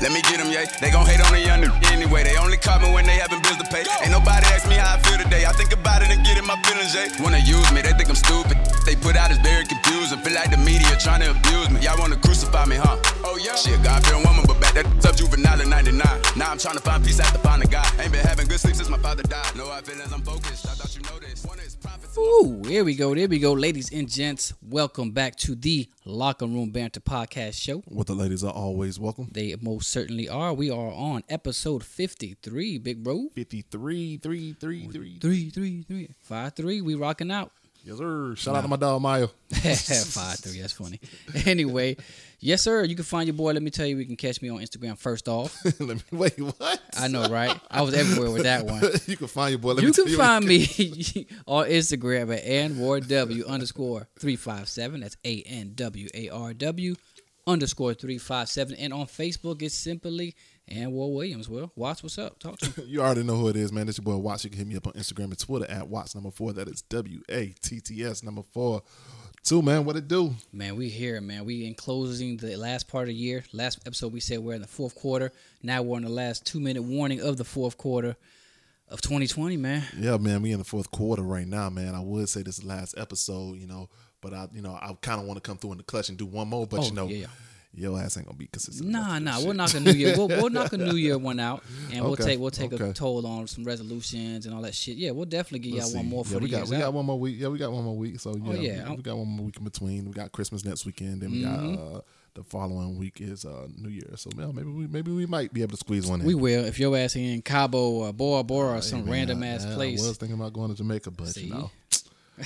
Let me get them, yeah. They gon' hate on the young nigga anyway. They only call me when they having bills to pay. Ain't nobody ask me how I feel today. I think about it and get in my feelings, yeah. Wanna use me, they think I'm stupid. They put out is very confusing. Feel like the media trying to abuse me. Y'all wanna crucify me, huh? Oh yeah. She a God-fearing woman, but back that up juvenile in 99. Now I'm trying to find peace after find a guy. Ain't been having good sleep since my father died. No hard feelings, I'm focused. I thought you know this. One is prophets. Ooh, here we go. There we go, ladies and gents. Welcome back to the Locker Room Banter Podcast Show. What the ladies are always welcome. They most certainly are. We are on episode 53, big bro. 53, 3, 3, 3. Three, three, three. Five, three. We rocking out. Yes, sir. Shout out to my dog, Mayo. Five, three. That's funny. Anyway, yes, sir. You can find your boy. Let me tell you, you can catch me on Instagram first off. Let me, wait, what? I know, right? I was everywhere with that one. you can find your boy. Let You can find me on Instagram at anwarw underscore three five seven. That's A N W A R W underscore three five seven. And on Facebook, it's simply Anwar Williams. Well, Watts, what's up? Talk to me. You already know who it is, man. It's your boy Watts. You can hit me up on Instagram and Twitter at Watts number four. That is W A T T S number four. Two, man. What it do? Man, we here, man. We in closing the last part of the year. Last episode, we said we're in the fourth quarter. Now we're in the last two minute warning of the fourth quarter of 2020, man. Yeah, man. We in the fourth quarter right now, man. I would say this is the last episode, you know, but I, you know, I kind of want to come through in the clutch and do one more, but Oh, you know, yeah, yeah. your ass ain't gonna be consistent. Nah, enough to do nah. shit. We'll knock a new year. We'll, we'll knock a new year one out, and we'll take we'll take a toll on some resolutions and all that shit. Yeah, we'll definitely give Let's y'all one see. more for yeah, the we got we out. got one more week. Yeah, we got one more week. So yeah, Oh, yeah. we, we got one more week in between. We got Christmas next weekend. Then we Mm-hmm. got uh, the following week is uh, New Year. So yeah, maybe we maybe we might be able to squeeze one in. We will if your ass in Cabo or Bora Bora or some Hey, man, random I- ass I, place. I was thinking about going to Jamaica, but See? you know.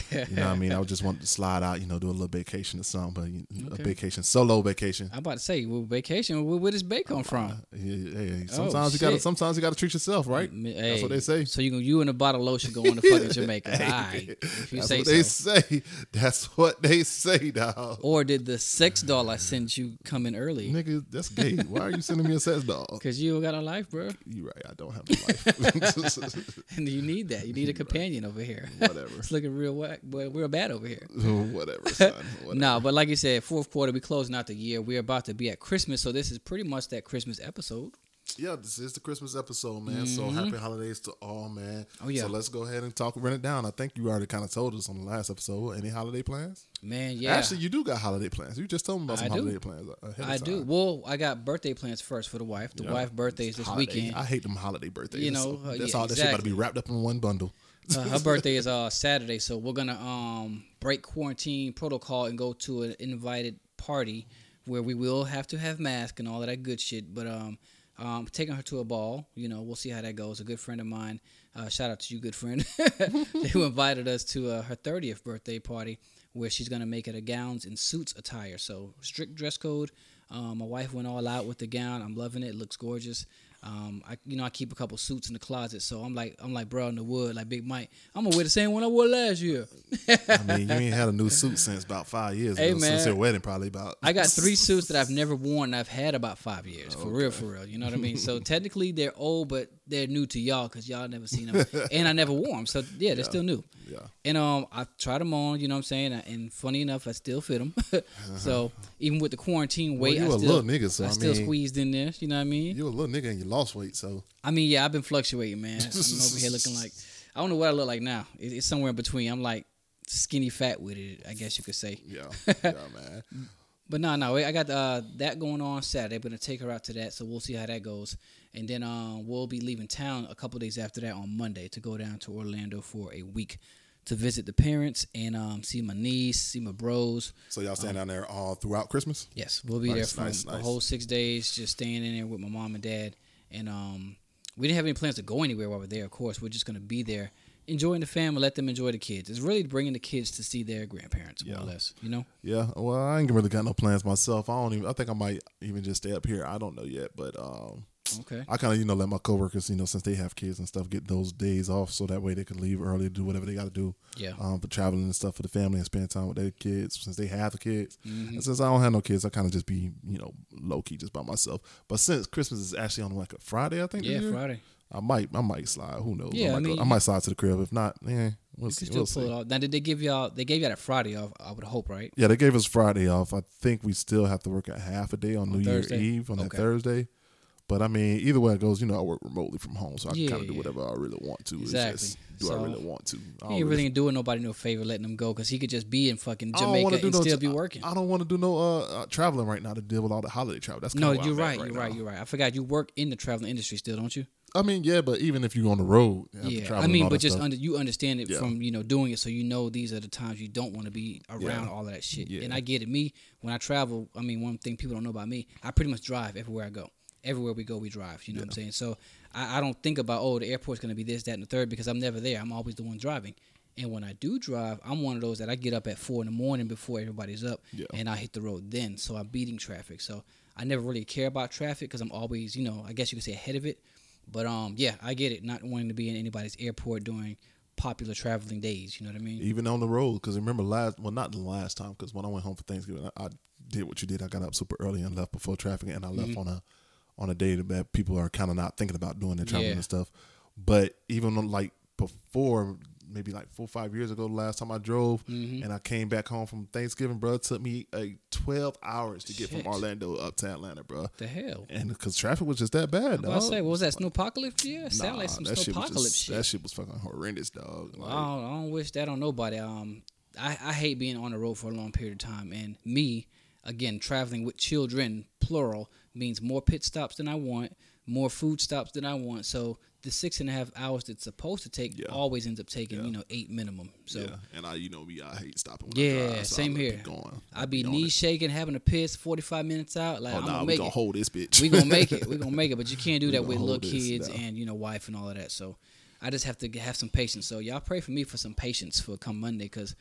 you know what I mean? I would just want to slide out, you know, do a little vacation or something, but you a Okay. vacation, solo vacation. I'm about to say, well, vacation. Where, where does Bay come uh, from? Uh, yeah, yeah, yeah. Oh, sometimes you gotta, Oh, sometimes you gotta treat yourself, right? M- That's what they say. So you you and a bottle of lotion going to fucking Jamaica? Right, if you That's say what so. they say. That's what they say, dog. Or did the sex doll I sent you come in early? Nigga, that's gay. Why are you sending me a sex doll? Cause you got a life, bro, You right. I don't have a life. and you need that. You need a companion over here. Whatever. it's looking real whack, we're bad over here. Whatever, son. Whatever. No, but like you said, fourth quarter, we closing out the year. We're about to be at Christmas, so this is pretty much that Christmas episode. Yeah, this is the Christmas episode, man. So happy holidays to all, man. Mm-hmm. Oh, yeah. So let's go ahead and talk, run it down. I think you already kind of told us on the last episode. Any holiday plans? Man, yeah, Actually, you do got holiday plans. You just told me about some I do. holiday plans. ahead of I do. Well, I got birthday plans first for the wife. The Yeah. wife birthday is this Holiday. weekend. I hate them holiday birthdays. You know, So uh, that's yeah, all that shit about to be wrapped up in one bundle. Uh, her birthday is uh Saturday, so we're gonna um break quarantine protocol and go to an invited party where we will have to have masks and all of that good shit. But um, um, taking her to a ball, you know, we'll see how that goes. A good friend of mine, uh, shout out to you, good friend, who invited us to uh, her 30th birthday party where she's gonna make it a gowns and suits attire. So strict dress code. Um, my wife went all out with the gown. I'm loving it. It looks gorgeous. Um, I you know I keep a couple suits in the closet, so I'm like I'm like bro in the wood, like Big Mike. I'm gonna wear the same one I wore last year. I mean, you ain't had a new suit since about five years Hey, ago. Since your wedding, probably about. I got three suits that I've never worn. and I've had about five years, for real, for real. You know what I mean? So technically they're old, but they're new to y'all because y'all never seen them, and I never wore them. So yeah, they're still new. Yeah. And um, I tried them on. You know what I'm saying? And funny enough, I still fit them. so even with the quarantine weight, you I a still, little nigga, so I I still mean- squeezed in there. You know what I mean? You a little nigga and you lost weight, so I mean, yeah, I've been fluctuating, man. I'm over here looking like I don't know what I look like now. It- It's somewhere in between. I'm like skinny fat with it, I guess you could say. yeah, yeah, man. But no, no, I got uh, that going on Saturday. I'm gonna take her out to that, so we'll see how that goes. And then um, we'll be leaving town a couple days after that on Monday to go down to Orlando for a week to visit the parents and um, see my niece, see my bros. So y'all staying down there all throughout Christmas? Yes, we'll be Nice, there for nice, the nice. whole six days, just staying in there with my mom and dad. And um, we didn't have any plans to go anywhere while we're there. Of course, we're just gonna be there, enjoying the family, let them enjoy the kids. It's really bringing the kids to see their grandparents, more or less. You know. Yeah. Well, I ain't really got no plans myself. I don't even. I think I might even just stay up here. I don't know yet, but um, Okay. I kind of you know let my coworkers you know since they have kids and stuff get those days off so that way they can leave early do whatever they got to do. Yeah. Um, for traveling and stuff for the family and spend time with their kids since they have the kids. Mm-hmm. And since I don't have no kids, I kind of just be you know low key just by myself. But since Christmas is actually on like a Friday, I think. Yeah, Friday. I might I might slide. Who knows? Yeah, I I might, go- I might slide to the crib. If not, yeah, we'll see. We'll see. Now, did they give y'all? They gave y'all that Friday off. I would hope, right? Yeah, they gave us Friday off. I think we still have to work at half a day on, New Thursday? Year Eve on that Thursday. But I mean, either way it goes, you know, I work remotely from home, so I can kind of do whatever I really want to. Exactly. It's just, do So, I really want to? I He ain't really doing nobody no favor letting him go because he could just be in fucking I Jamaica and no still be working. I don't want to do no uh, uh, traveling right now to deal with all the holiday travel. That's no, you're right. right you're now. right. You're right. I forgot you work in the traveling industry still, don't you? I mean, yeah, but even if you're on the road, Yeah. travel I mean, but just stuff. under, you understand it Yeah. from you know doing it, so you know these are the times you don't want to be around Yeah. all of that shit. Yeah. And I get it. Me when I travel, I mean, one thing people don't know about me, I pretty much drive everywhere I go. Everywhere we go, we drive. You know what I'm saying? So I, I don't think about oh the airport's gonna be this, that, and the third because I'm never there. I'm always the one driving. And when I do drive, I'm one of those that I get up at four in the morning before everybody's up, Yeah. and I hit the road then. So I'm beating traffic. So I never really care about traffic because I'm always, you know, I guess you could say ahead of it. But um, yeah, I get it. Not wanting to be in anybody's airport during popular traveling days. You know what I mean? even on the road. Because remember last, well, not the last time. Because when I went home for Thanksgiving, I, I did what you did. I got up super early and left before traffic, and I left Mm-hmm. on a on a day that people are kind of not thinking about doing their traveling Yeah. and stuff. But even on, like before, maybe like four or five years ago, the last time I drove, Mm-hmm. and I came back home from Thanksgiving, bro, it took me a twelve hours to get Shit. from Orlando up to Atlanta, bro. the hell? And because traffic was just that bad, I dog. was say, what was that snowpocalypse? Yeah, sound like Nah, some that shit shit. That shit was fucking horrendous, dog. Like, I don't, I don't wish that on nobody. Um, I, I hate being on the road for a long period of time, and me, again, traveling with children, plural, means more pit stops than I want, more food stops than I want. So the six and a half hours that's supposed to take Yeah. always ends up taking, Yeah. you know, eight minimum. So yeah, and I, you know me, I hate stopping. When I Yeah, drive, so same here. Going. I be knee shaking, having a piss, forty five minutes out. Like Oh I'm nah, gonna make gonna it. hold this bitch. we gonna make it. We gonna make it. But you can't do that with little this kids down. and you know wife and all of that. So I just have to have some patience. So y'all pray for me for some patience for come Monday because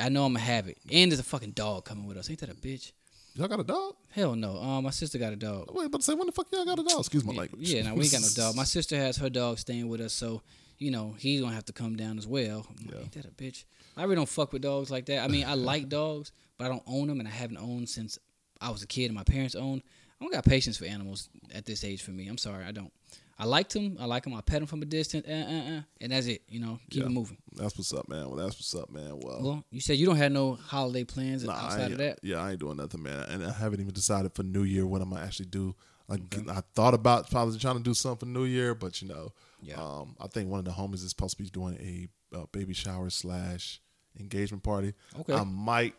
I know I'm gonna have it. And there's a fucking dog coming with us. Ain't that a bitch? Y'all got a dog? Hell no. Um, my sister got a dog. Wait, but say when the fuck y'all got a dog? Excuse my language. Yeah, no, we ain't got no dog. My sister has her dog staying with us, so you know he's gonna have to come down as well. Like, Yeah. Ain't that a bitch? I really don't fuck with dogs like that. I mean, I like dogs, but I don't own them, and I haven't owned since I was a kid and my parents owned. I don't got patience for animals at this age for me. I'm sorry, I don't. I liked him. I like him. I pet him from a distance, uh, uh, uh, and that's it. You know, keep Yeah. it moving. That's what's up, man. Well, that's what's up, man. Well, Well, you said you don't have no holiday plans nah, outside of that. yeah, I ain't doing nothing, man. And I haven't even decided for New Year what I'm gonna actually do. Like I thought about probably trying to do something for New Year, but you know, Yeah. um, I think one of the homies is supposed to be doing a uh, baby shower slash engagement party. Okay. I might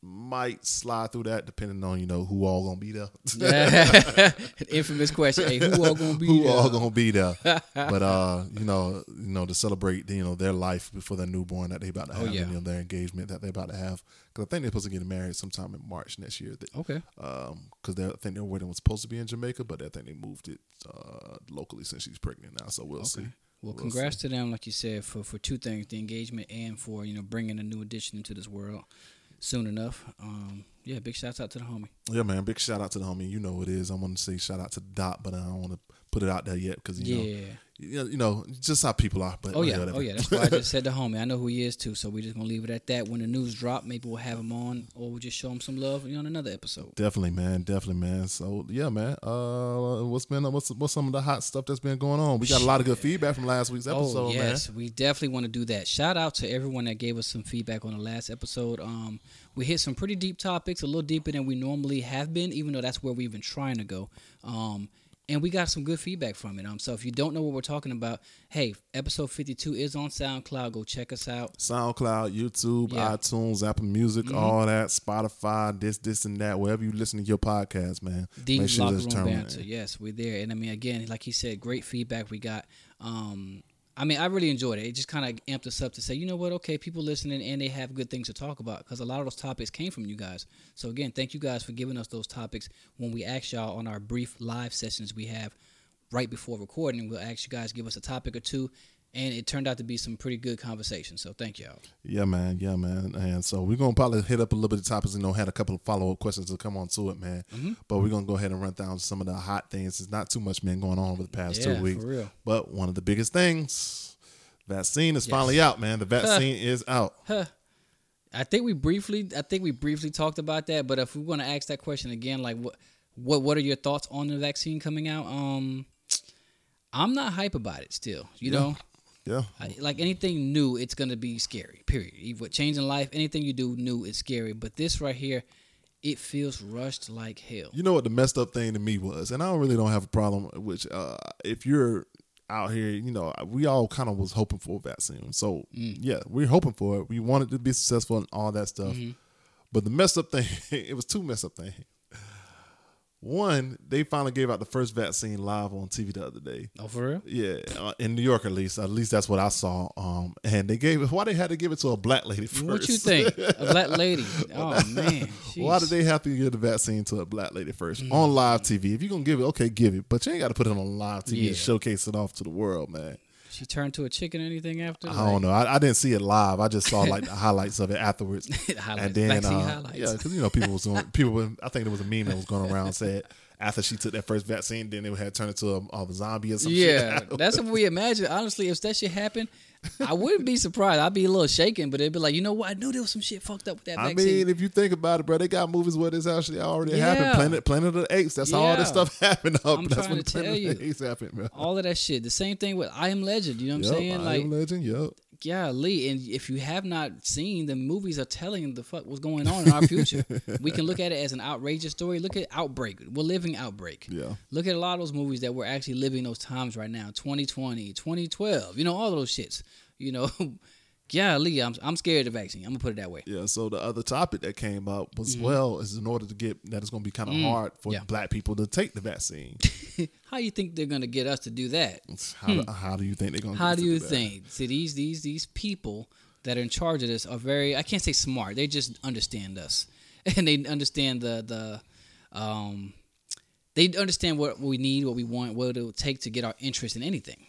might slide through that depending on you know who all gonna be there. Infamous question. Hey, who all gonna be who there? all gonna be there. but uh, you know, you know, to celebrate you know their life before their newborn that they about to Oh, have, yeah. and, you know, their engagement that they about to have. Because I think they're supposed to get married sometime in March next year. Okay. Um, because I think their wedding was supposed to be in Jamaica, but I think they moved it uh locally since she's pregnant now. So we'll see. Well, We'll congrats to them, like you said, for for two things: the engagement and for you know bringing a new addition into this world soon enough. Um, yeah, big shouts out to the homie. Yeah, man. Big shout out to the homie. You know it is. I want to say shout out to dot, but I don't want to put it out there yet because you know, Yeah. you know, you know, just how people are. But Oh yeah, whatever. oh yeah. That's why I just said the homie. I know who he is too. So we're just gonna leave it at that. When the news drop, maybe we'll have him on, or we'll just show him some love you know, on another episode. Definitely, man. Definitely, man. So yeah, man. Uh, what's been what's what's some of the hot stuff that's been going on? We got a lot of good feedback from last week's episode, oh yes, man. we definitely want to do that. Shout out to everyone that gave us some feedback on the last episode. Um, we hit some pretty deep topics, a little deeper than we normally have been, even though that's where we've been trying to go. Um, and we got some good feedback from it. Um, so if you don't know what we're talking about, hey, episode fifty-two is on SoundCloud. Go check us out. SoundCloud, YouTube, Yeah. Mm-hmm. iTunes, Apple Music, all that, Spotify, this, this, and that. Wherever you listen to your podcast, man. The make sure locker room banter. Yes, we're there. And I mean, again, like he said, great feedback we got. Um, I mean, I really enjoyed it. It just kind of amped us up to say, you know what? Okay, people listening and they have good things to talk about because a lot of those topics came from you guys. So again, thank you guys for giving us those topics when we ask y'all on our brief live sessions we have right before recording. We'll ask you guys give us a topic or two, and it turned out to be some pretty good conversation. So thank y'all. Yeah, man. Yeah, man. And so we're gonna probably hit up a little bit of topics. You know, had a couple of follow up questions to come on to it, man. Mm-hmm. But we're gonna go ahead and run down some of the hot things. There's not too much been going on over the past Yeah, two weeks. for real. But one of the biggest things, vaccine is finally out, man. The vaccine is out. I think we briefly, I think we briefly talked about that. But if we want to ask that question again, like what, what, what are your thoughts on the vaccine coming out? Um, I'm not hype about it still. You know, Yeah. I, like anything new, it's gonna be scary. Period. Even with changing life, anything you do new is scary. But this right here, it feels rushed like hell. You know what the messed up thing to me was, and I don't really don't have a problem. Which, uh, if you're out here, you know, we all kind of was hoping for a vaccine. So Mm. yeah, we're hoping for it. We wanted to be successful and all that stuff. Mm-hmm. But the messed up thing, it was two messed up things. One, they finally gave out the first vaccine live on TV the other day. Oh, for real? Yeah, uh, in New York at least. At least that's what I saw. Um, and they gave it. Why they had to give it to a black lady first? What you think? A black lady? Oh man. Why did they have to give the vaccine to a black lady first on live TV? If you're gonna give it, okay, give it, but you ain't got to put it on live TV Yeah. and showcase it off to the world, man. She turned to a chicken or anything after? I don't know. I, I didn't see it live. I just saw like the highlights of it afterwards. Highlights. And then, uh, highlights. yeah, because you know people was doing people. I think there was a meme that was going around said after she took that first vaccine, then it had turned into a, a zombie or something. Yeah, that's what we imagine. Honestly, if that shit happened, I wouldn't be surprised. I'd be a little shaken, but it'd be like, you know what? I knew there was some shit fucked up with that vaccine. I vaccine. mean, if you think about it, bro, they got movies where this actually already Yeah. happened. Planet Planet of the Apes. That's how all this stuff happened. Up. I'm That's trying when to Planet tell of the you. Apes happened, bro. All of that shit. The same thing with I Am Legend. You know what I'm Yup, saying? I Like, Am Legend. Yep. Yeah, Lee. And if you have not seen, the movies are telling the fuck what's going on in our future. we can look at it as an outrageous story. Look at Outbreak. We're living Outbreak. Yeah. Look at a lot of those movies that we're actually living those times right now 2020, 2012, you know, all those shits. You know, yeah, Lee, I'm, I'm scared of the vaccine. I'm going to put it that way. Yeah, so the other topic that came up was well is in order to get that it's going to be kind of hard for Mm-hmm. Yeah. black people to take the vaccine. How you think they're going to get us to do that? How, do, how do you think they're going to? Hmm. How do you think? See, these these these people that are in charge of this are very I can't say smart. They just understand us. And they understand the the um they understand what we need, what we want, what it will take to get our interest in anything.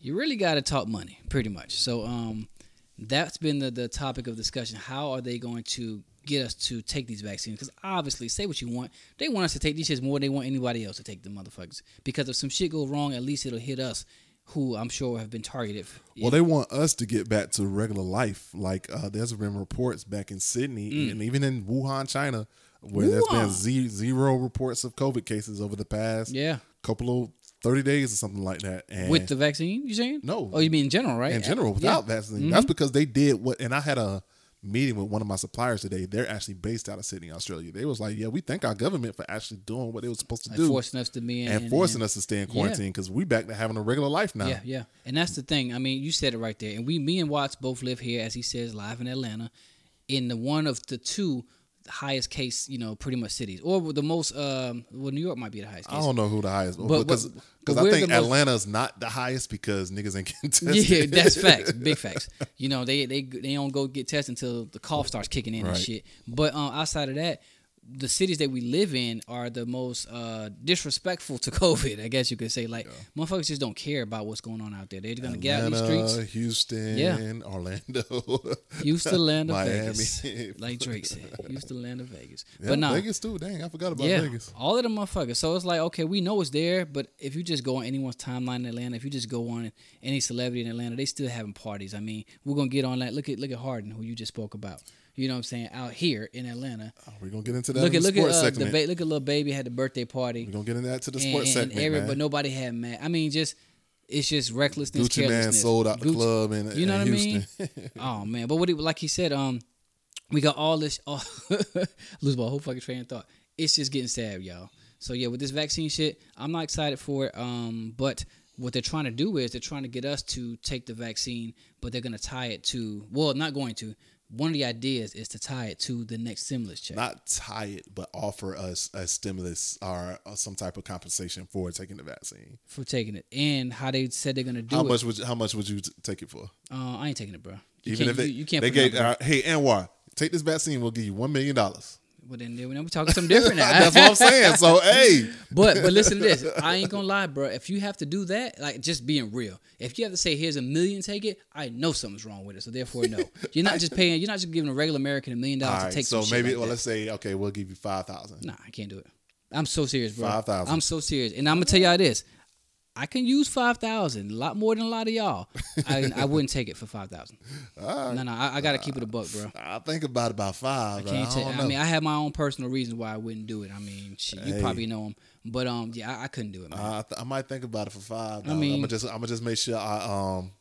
You really got to talk money, pretty much. So um that's been the, the topic of discussion. How are they going to get us to take these vaccines? Because obviously, say what you want, they want us to take these shits more than they want anybody else to take the motherfuckers. Because if some shit go wrong, at least it'll hit us, who I'm sure have been targeted. Well, they want us to get back to regular life. Like uh, there's been reports back in Sydney and even in Wuhan, China, where there's been Mm. Wuhan. ze- zero reports of COVID cases over the past yeah, couple of thirty days or something like that. And with the vaccine, you saying? No. Oh, you mean in general, right? in general Yeah. Mm-hmm. without vaccine. That's because they did what. And I had a meeting with one of my suppliers today. They're actually based out of Sydney, Australia. They was like, "Yeah, we thank our government for actually doing what they was supposed to Like do forcing us to be in and forcing us to stay in quarantine because we back to having a regular life now." Yeah, yeah, and that's the thing. I mean, you said it right there. And we, me and Watts both live here, as he says, live in Atlanta, in the one of the two highest case, you know, pretty much cities, or the most. Um, well, New York might be the highest I don't know who the highest, But- because because I think the most- not the highest because niggas ain't getting tested. Yeah, that's facts, big facts. You know, they they they don't go get tested until the cough starts kicking in and shit. But um, outside of that, the cities that we live in are the most uh, disrespectful to COVID. I guess you could say, like motherfuckers just don't care about what's going on out there. They're gonna get out in these Atlanta, streets. Houston, Yeah. Orlando, Houston, land of Miami. Vegas, like Drake said. Houston, land of Vegas. Yeah, but nah, Vegas too. Dang, I forgot about yeah, Vegas. all of the motherfuckers. So it's like, okay, we know it's there, but if you just go on anyone's timeline in Atlanta, if you just go on any celebrity in Atlanta, they still having parties. I mean, we're gonna get on that. Look at look at Harden, who you just spoke about. You know what I'm saying? Out here in Atlanta. Oh, we're gonna get into that. Look at the look at uh, the ba- look at little baby had the birthday party. we're gonna get into that to the and, sports and segment, every- man. but nobody had mad. I mean, just it's just recklessness, Gucci Mane sold out the club in, you know in what Houston. I mean? oh man, but what he, like he said, um, we got all this. Oh, lose my whole fucking train of thought. It's just getting sad, y'all. So yeah, with this vaccine shit, I'm not excited for it. Um, but what they're trying to do is they're trying to get us to take the vaccine, but they're gonna tie it to. Well, not going to. One of the ideas is to tie it to the next stimulus check. Not tie it, but offer us a stimulus or some type of compensation for taking the vaccine. for taking it, and how they said they're gonna do How it. much would you, how much would you take it for? Uh, I ain't taking it, bro. You Even can't, if they you, you can't they put it gave uh, hey Anwar, take this vaccine, we'll give you one million dollars. Well, then, then we're talking something different now. That's what I'm saying. So hey, But but listen to this. I ain't gonna lie, bro. If you have to do that, like just being real. If you have to say here's a million, take it. I know something's wrong with it. So therefore, no. You're not just paying. You're not just giving a regular American a million dollars to take So maybe like well, that. let's say okay, we'll give you five thousand. Nah, I can't do it. I'm so serious, bro. 5,000. I'm so serious, and I'm gonna tell y'all this. I can use five thousand, a lot more than a lot of y'all. I I wouldn't take it for five thousand. No, no, I, I gotta keep it a buck, bro. I think about it about five. I can't I, don't I know. mean, I have my own personal reasons why I wouldn't do it. I mean, shit, you probably know them, but um, yeah, I, I couldn't do it, man. Uh, I, th- I might think about it for five. I I mean- am gonna just I'm gonna just make sure I um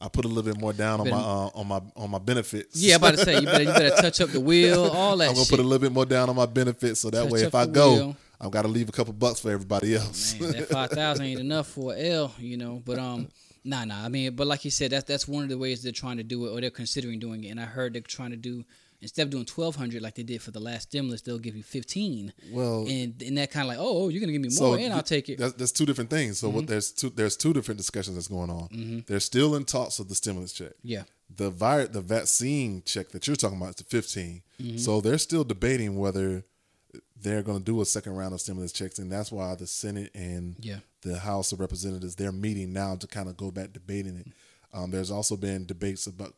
I put a little bit more down on my uh, on my on my benefits. Yeah, I'm about to say you better you better touch up the wheel, all that I'm gonna shit. put a little bit more down on my benefits, so that Touch way, if I go, wheel. I've got to leave a couple bucks for everybody else. Man, that five thousand ain't enough for L, you know. But um, nah, nah. I mean, but like you said, that's that's one of the ways they're trying to do it, or they're considering doing it. And I heard they're trying to do instead of doing twelve hundred like they did for the last stimulus, they'll give you fifteen. Well- and and that kind of like, oh, oh, you're gonna give me So more, and I'll take it. Mm-hmm. That's, that's two different things. So what there's two there's two different discussions that's going on. They're still in talks of the stimulus check. Yeah. The vi- the vaccine check that you're talking about is the 15. Mm-hmm. So they're still debating whether they're going to do a second round of stimulus checks, and that's why the Senate and Yeah. the House of Representatives they're meeting now to kind of go back debating it. Um, there's also been debates about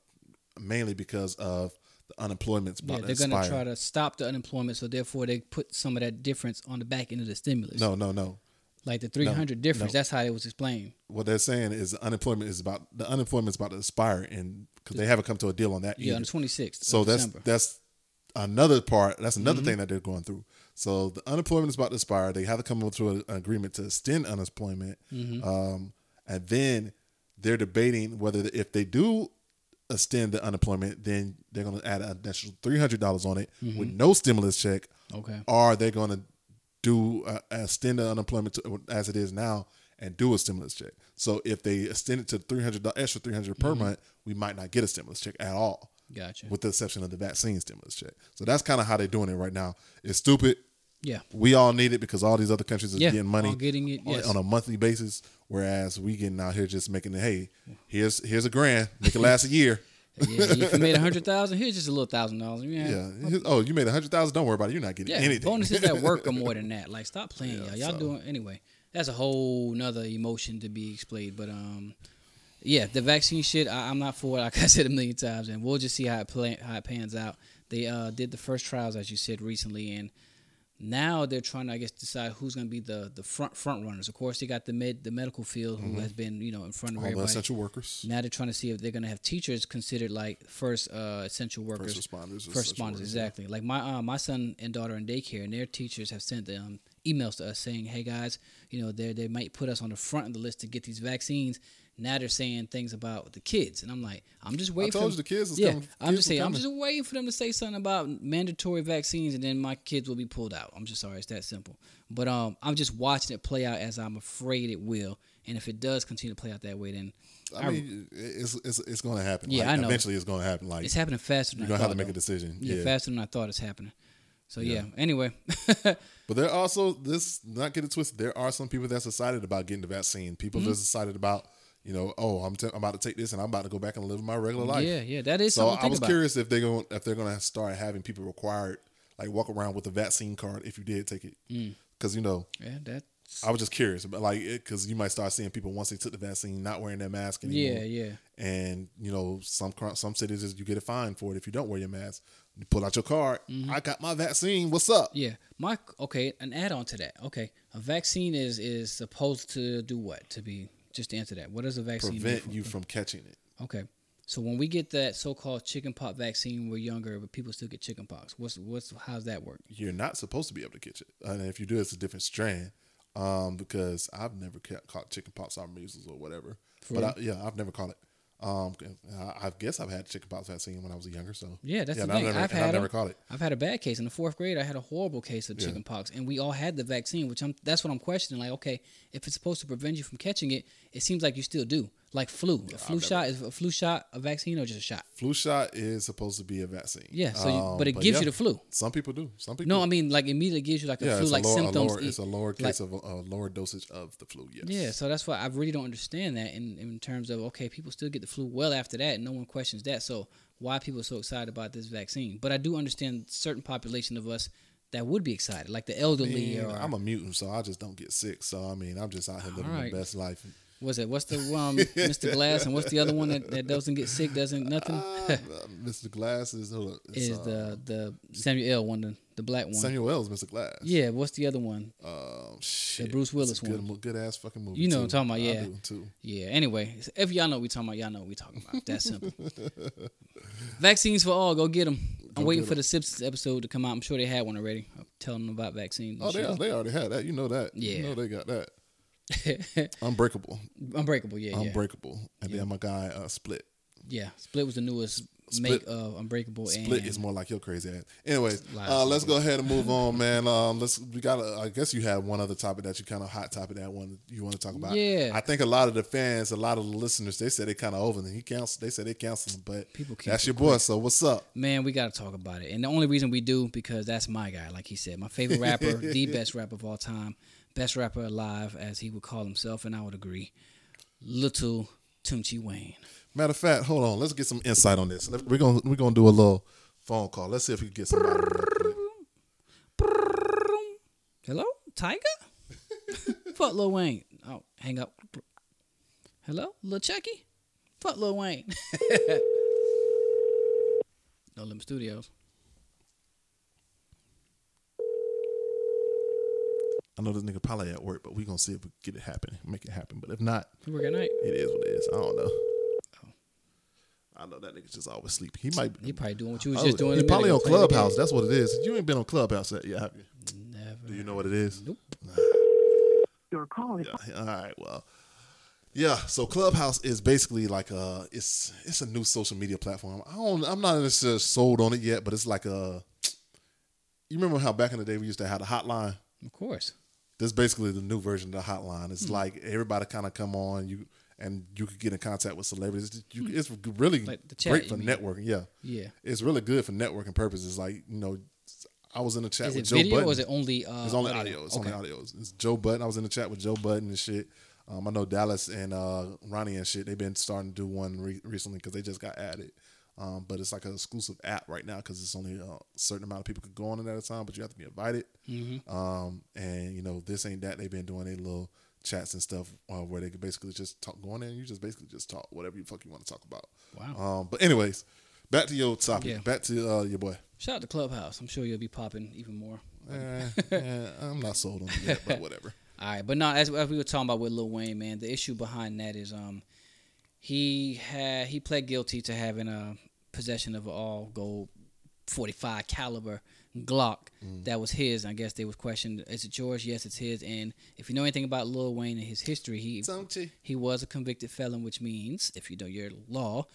mainly because of the unemployment's Yeah, they're gonna try to stop the unemployment, so therefore they put some of that difference on the back end of the stimulus. no, no, no. like the three hundred difference. no. That's how it was explained. what they're saying is the unemployment is about the unemployment is about to expire, and because they haven't come to a deal on that yet. Yeah, either. on the twenty sixth. so that's December. that's another part. That's another Mm-hmm. thing that they're going through. So the unemployment is about to expire. They have to come up to an agreement to extend unemployment, Mm-hmm. um, and then they're debating whether if they do extend the unemployment, then they're going to add an additional three hundred dollars on it Mm-hmm. with no stimulus check. Okay. Or they're going to do uh, extend the unemployment to, as it is now and do a stimulus check. So if they extend it to three hundred extra three per Mm-hmm. month, we might not get a stimulus check at all Gotcha. with the exception of the vaccine stimulus check. So that's kind of how they're doing it right now. It's stupid. Yeah. We all need it because all these other countries are Yeah, getting money getting it, on- yes. on a monthly basis, whereas we getting out here just making it. Hey, here's here's a grand, make it last a year. Yeah, if you made a hundred thousand, here's just a little thousand dollars. Yeah. Yeah. Oh, you made a hundred thousand. Don't worry about it. You're not getting Yeah, anything. bonuses at work are more than that. Like, stop playing, Yeah, y'all. Y'all so- doing anyway. That's a whole nother emotion to be explained. But um, yeah, the vaccine shit, I, I'm not for it. Like I said a million times, and we'll just see how it play, how it pans out. They uh did the first trials, as you said recently, and now they're trying to, I guess, decide who's going to be the the front front runners. Of course, they got the med the medical field who has been you know in front of Mm-hmm. all everybody. essential workers. Now they're trying to see if they're gonna have teachers considered like first uh, essential workers, responders, first responders, workers, yeah. exactly. Like my uh, my son and daughter in daycare, and their teachers have sent um, emails to us saying, "Hey guys, you know they they might put us on the front of the list to get these vaccines." Now they're saying things about the kids, and I'm like, I'm just waiting. I told for you the kids yeah, coming- I'm kids just saying, I'm just waiting for them to say something about mandatory vaccines, and then my kids will be pulled out. I'm just sorry, it's that simple. But um, I'm just watching it play out as I'm afraid it will, and if it does continue to play out that way, then I mean, it's it's it's going to happen. Yeah, Like, I know. Eventually, it's going to happen. Like It's happening faster than you're I going to have to make a decision. Yeah, Yeah. faster than I thought it's happening. So yeah. Anyway, But there are also this not get it twisted. There are some people that's excited about getting the vaccine. People Mm-hmm. that's excited about you know, oh, I'm, t- I'm about to take this and I'm about to go back and live my regular life. yeah, yeah, that is So something I was about. curious if they're going if they're going to start having people required like walk around with a vaccine card if you did take it Mm. because you know Yeah, that. I was just curious about like because you might start seeing people once they took the vaccine not wearing their mask anymore. Yeah, yeah. And you know some some cities is you get a fine for it if you don't wear your mask. You pull out your card. Mm-hmm. I got my vaccine. What's up? Yeah, my okay. An add on to that. Okay, a vaccine is is supposed to do what? To be just to answer that. What does a vaccine Prevent for- you from catching it. Okay, so when we get that so called chickenpox vaccine, we're younger, but people still get chickenpox. What's what's how's that work? You're not supposed to be able to catch it, and if you do, it's a different strand. Um, because I've never ca- caught chickenpox or measles or whatever. but I, yeah, I've never caught it. Um, I, I guess I've had chickenpox vaccine when I was younger. So Yeah, that's yeah, the thing. I've never, I've had I've never caught it. I've had a bad case in the fourth grade. I had a horrible case of Yeah. chickenpox, and we all had the vaccine. Which I'm that's what I'm questioning. Like, okay, if it's supposed to prevent you from catching it, it seems like you still do. Like flu, a flu shot is a flu shot a vaccine or just a shot? Flu shot is supposed to be a vaccine. Yeah, so you, Um, but it gives you the flu. Some people do. Some people. No, I mean like immediately gives you like a yeah, flu it's like a lower, symptoms. A lower, it's a lower like- case of a, a lower dosage of the flu. Yes. Yeah, so that's why I really don't understand that in, in terms of okay, people still get the flu well after that, and no one questions that. So why people are people so excited about this vaccine? But I do understand certain population of us that would be excited, like the elderly Man, or I'm a mutant, so I just don't get sick. So I mean, I'm just out here living Alright. my best life. What's it? What's the um Mr. Glass and what's the other one that, that doesn't get sick, doesn't nothing? Uh, Mr. Glass is hold it's, is uh, the the Samuel L. one, the, the black one? Samuel L. is Mr. Glass. Yeah, what's the other one? Um, shit. Bruce Willis good, one. Good ass fucking movie. You know too. what I'm talking about, I yeah. do, too. Yeah. Anyway, if y'all know what we talking about, y'all know what we talking about. That's simple. Vaccines for all. Go get them. I'm Go waiting for the Simpsons episode to come out. I'm sure they had one already. I'm telling them about vaccines. Oh, they, they already had that. You know that. Yeah. You know they got that. Unbreakable, Unbreakable, yeah, yeah. Unbreakable, and then my guy uh, Split. Yeah, Split was the newest Split- make of Unbreakable. Split and is more like your crazy ass. Anyways, uh, let's go ahead and move on, man. Um, let's we got. I guess you had one other topic that you kind of hot topic that one you want to talk about. Yeah. I think a lot of the fans, a lot of the listeners, they said they kind of over. And he cancel. They said they canceled, but People that's cancel your boy. So what's up? Man, we got to talk about it. And the only reason we do because that's my guy, like he said, my favorite rapper, the best rapper of all time, best rapper alive, as he would call himself, and I would agree. Little Tunechi Wayne. Matter of fact, hold on. Let's get some insight on this. We're gonna we're gonna do a little phone call. Let's see if we can get quick. Hello, Tiger. Fuck Lil Wayne. Oh, hang up. Hello, Lil Chucky. Fuck Lil Wayne. no Limb Studios. I know this nigga probably at work, but we gonna see if we can get it happen, make it happen. But if not, You work at night. it is what it is. I don't know. Oh. I know that nigga's just always sleepy. He might. He probably doing what you was Oh, just doing. He probably on Clubhouse. That's what it is. You ain't been on Clubhouse yet, have you? Never. Do you know what it is? Nope. Your call is Yeah. All right. Well. Yeah. So Clubhouse is basically like a it's it's a new social media platform. I don't. I'm not necessarily sold on it yet, but it's like a. You remember how back in the day we used to have a hotline? Of course. This is basically the new version of the hotline. It's Hmm. like everybody kind of come on you and you could get in contact with celebrities. You, it's really. Like chat, great for networking. Yeah, Yeah. it's really good for networking purposes. Like you know, I was in the chat Is with it Joe Budden. or is it only uh, It's only audio. It's only audio. It's, Joe Budden. I was in the chat with Joe Budden and shit. Um, I know Dallas and uh, Ronnie and shit. They've been starting to do one re- recently because they just got added. Um, but it's like an exclusive app right now because it's only a certain amount of people could go on it at a time, but you have to be invited. Mm-hmm. Um, and you know, this ain't that. They've been doing their little chats and stuff uh, where they could basically just talk, go on there and you just basically just talk whatever you fuck you want to talk about. Wow. Um, but anyways, back to your topic. Yeah. Back to uh, your boy. Shout out to Clubhouse. I'm sure you'll be popping even more. Eh, eh, I'm not sold on it yet, but whatever. All right, but no, as, as we were talking about with Lil Wayne, man, the issue behind that is um he had he pled guilty to having a possession of an all gold 45 caliber Glock that was his. I guess they was questioned, is it yours? Yes, it's his. And if you know anything about Lil Wayne and his history, he he was a convicted felon, which means if you know your law,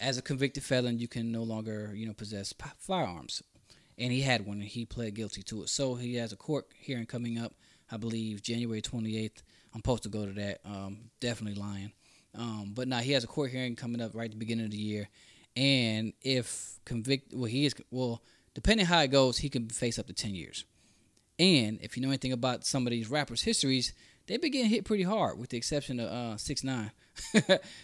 as a convicted felon, you can no longer you know possess p- firearms. And he had one, and he pled guilty to it. So he has a court hearing coming up, I believe January twenty eighth. I'm supposed to go to that. Um, definitely lying. Um, but now he has a court hearing coming up right at the beginning of the year, and if convict, well, he is well, depending how it goes, he can face up to ten years. And if you know anything about some of these rappers' histories, they've been getting hit pretty hard, with the exception of uh, six nine.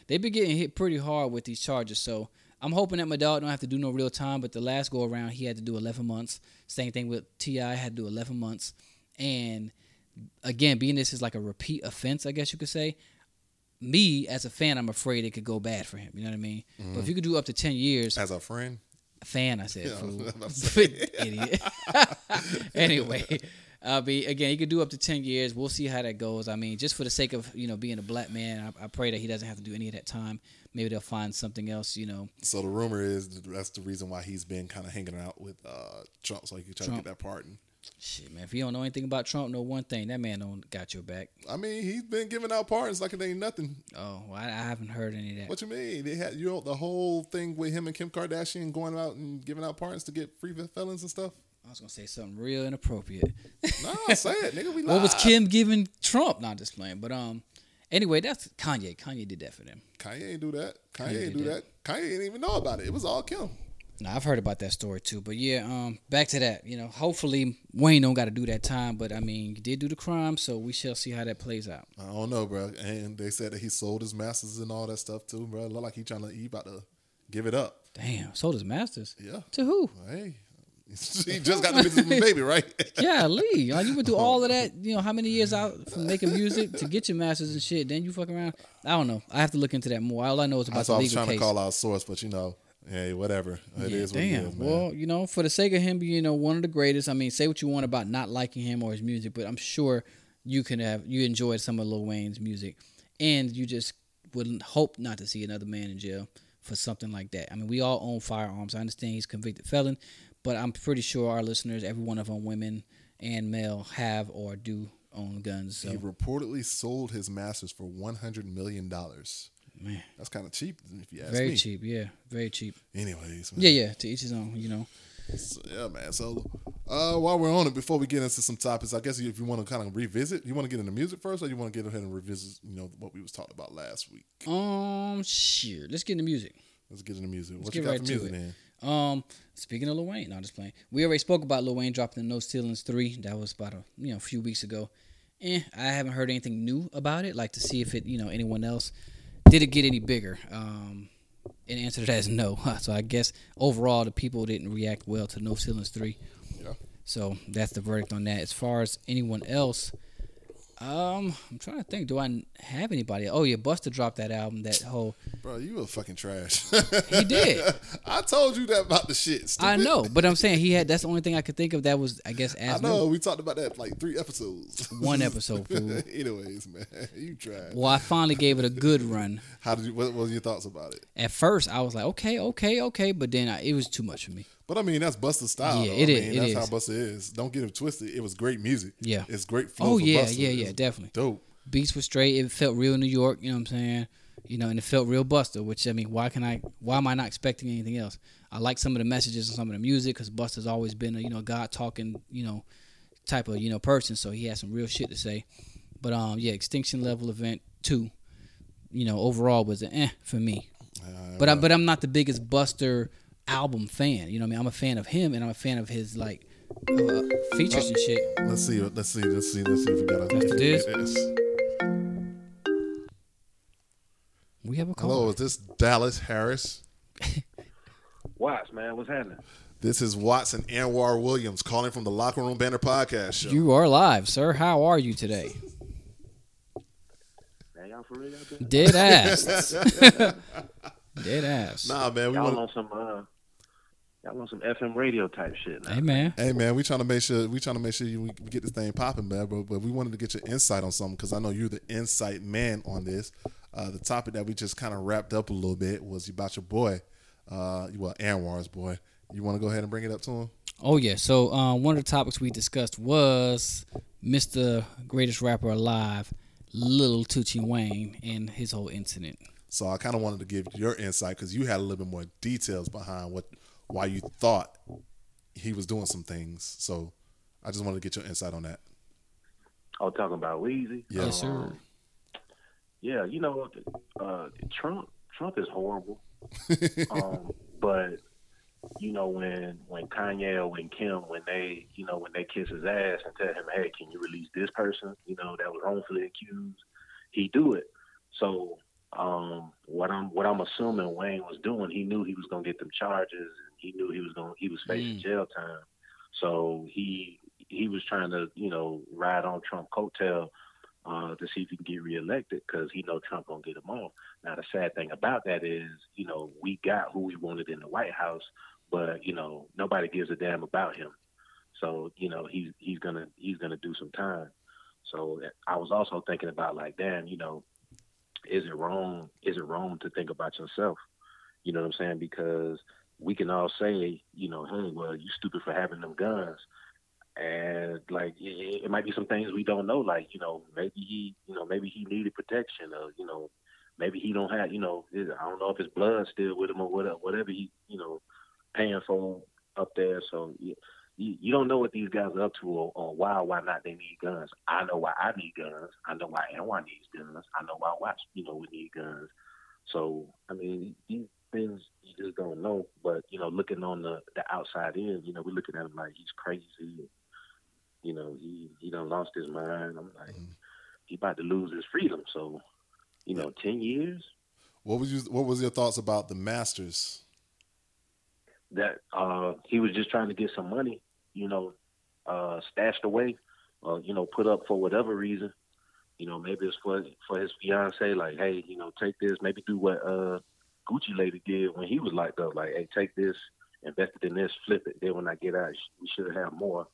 they've been getting hit pretty hard with these charges. So I'm hoping that my dog don't have to do no real time. But the last go around, he had to do 11 months. Same thing with T.I., had to do 11 months. And again, being this is like a repeat offense, I guess you could say. Me as a fan, I'm afraid it could go bad for him. You know what I mean? But if you could do up to 10 years, As a friend, fan, I said, Yeah, fool. about to say. idiot. anyway, I'll be again. You could do up to ten years. We'll see how that goes. I mean, just for the sake of you know being a black man, I, I pray that he doesn't have to do any of that time. Maybe they'll find something else. You know, So the rumor is that that's the reason why he's been kind of hanging out with uh, Trump, so he could try Trump. to get that pardon. Shit, man. If you don't know anything about Trump, know one thing: that man don't got your back. I mean, he's been giving out pardons like it ain't nothing. Oh, well, I, I haven't heard any of that. What you mean? They had you know the whole thing with him and Kim Kardashian going out and giving out pardons to get free felons and stuff. I was gonna say something real inappropriate. Nah, say it, nigga. We what was. Kim giving Trump? Not just playing, but um. Anyway, that's Kanye. Kanye did that for them. Kanye ain't do that. Kanye, Kanye ain't do that. Kanye didn't even know about it. It was all Kim. Now I've heard about that story too, but yeah, um, back to that. You know, hopefully Wayne don't got to do that time, but I mean, he did do the crime, so we shall see how that plays out. I don't know, bro. And they said that he sold his masters and all that stuff too, bro. Look like he trying to he about to give it up. Damn, sold his masters Yeah. to who? Hey, he just got the business from baby, right? Yeah, Lee. Like, you went through all of that. You know how many years out from making music to get your masters and shit. Then you fuck around. I don't know. I have to look into that more. All I know is about That's the why I was legal trying case. to call out source, but you know, hey, whatever. It is yeah, what damn. it is, man. well, you know, for the sake of him being you know, one of the greatest, I mean, say what you want about not liking him or his music, but I'm sure you can have you enjoyed some of Lil Wayne's music, and you just would hope not to see another man in jail for something like that. I mean, we all own firearms. I understand he's a convicted felon, but I'm pretty sure our listeners, every one of them, women and male, have or do own guns. So He reportedly sold his masters for one hundred million dollars. Man, That's kind of cheap, if you ask very me. cheap. Yeah, very cheap. Anyways, man. Yeah, yeah. To each his own. You know. So, yeah, man. So, uh, while we're on it, before we get into some topics, I guess if you want to kind of revisit, you want to get into music first, or you want to get ahead and revisit, you know, what we was talking about last week. Um, sure. Let's get into music. Let's get into music. What Let's you get got right for music, man? Um, speaking of Lil Wayne, no, I'm just playing. We already spoke about Lil Wayne dropping the No Ceilings three. That was about a you know a few weeks ago. Eh, I haven't heard anything new about it. Like to see if it you know anyone else did it get any bigger. Um, and the answer to that is no. So I guess overall the people didn't react well to No Ceilings three. Yeah. So that's the verdict on that. As far as anyone else, um, I'm trying to think. Do I have anybody? Oh yeah, Busta dropped that album. That whole Bro, you a fucking trash. He did. I told you that about the shit. I know, but I'm saying he had. That's the only thing I could think of that was, I guess, I know. new. We talked about that like three episodes. One episode, fool. Anyways, man, you tried. Well, I finally gave it a good run. How did you? What, what were your thoughts about it? At first, I was like, okay, okay, okay, but then I, it was too much for me. But I mean, that's Busta's style. Yeah, though. it I is, mean, it that's is. how Busta is. Don't get him twisted. It was great music. Yeah. it's great flow. Oh yeah, Busta. yeah, It's yeah, definitely. Dope. Beats were straight. It felt real New York. You know what I'm saying? You know, and it felt real Busta. Which I mean, why can I? Why am I not expecting anything else? I like some of the messages and some of the music because Busta's always been a you know God talking you know type of you know person. So he has some real shit to say. But um, yeah, Extinction Level Event two. You know, overall was an eh for me. Uh, But I, but I'm not the biggest Busta album fan. You know what I mean? I'm a fan of him and I'm a fan of his like uh, features and shit. let's see. Let's see. Let's see. Let's see if we got a. That's the disc? We have a call. Hello, is this Dallas Harris? Watts, man, what's happening? This is Watson Anwar Williams calling from the Locker Room Banter Podcast Show. You are live, sir. How are you today? Man, y'all for real out there? Dead ass. Dead ass. nah, man. We Y'all want. on some uh, y'all on some FM radio type shit now. Hey man. Hey man, we trying to make sure we trying to make sure you, we get this thing popping, man. But, but we wanted to get your insight on something because I know you're the insight man on this. Uh, the topic that we just kind of wrapped up a little bit was about your boy, uh, well Anwar's boy. You want to go ahead and bring it up to him? Oh yeah. So uh, one of the topics we discussed was Mr. Greatest Rapper Alive, Little Tunechi Wayne, and his whole incident. So I kind of wanted to give your insight because you had a little bit more details behind what why you thought he was doing some things. So I just wanted to get your insight on that. Oh, talking about Weezy. Yeah. Yes, sir. Um, yeah, you know, uh, Trump. Trump is horrible. um, but you know when when Kanye or when Kim when they you know when they kiss his ass and tell him, hey, can you release this person? You know that was wrongfully accused. He do it. So um, what I'm what I'm assuming Wayne was doing, he knew he was gonna get them charges. And he knew he was going he was facing Mm. jail time. So he he was trying to you know ride on Trump coattail uh, to see if he can get reelected because he know Trump gonna get him off. Now the sad thing about that is, you know, we got who we wanted in the White House, but you know nobody gives a damn about him. So you know he's he's gonna he's gonna do some time. So I was also thinking about like, damn, you know, is it wrong? Is it wrong to think about yourself? You know what I'm saying? Because we can all say, you know, hey, well, you stupid for having them guns and like it, it might be some things we don't know like you know maybe he you know maybe he needed protection or you know maybe he don't have you know i don't know if his blood's still with him or whatever whatever he you know paying for up there so you, you, you don't know what these guys are up to or, or why or why not they need guns. I know why i need guns. I know why anyone needs guns. I know why watch you know we need guns. So i mean these things you just don't know. But you know looking on the the outside in you know we're looking at him like he's crazy. You know, he he done lost his mind. I'm like, he about to lose his freedom. So, you know, ten years? What was you, What was your thoughts about the Masters? that uh he was just trying to get some money, you know, uh stashed away, or you know, put up for whatever reason. You know, maybe it's for for his fiance, like, hey, you know, take this. Maybe do what uh Gucci lady did when he was locked up, like, hey, take this, invested in this, flip it. Then when I get out, we should have more.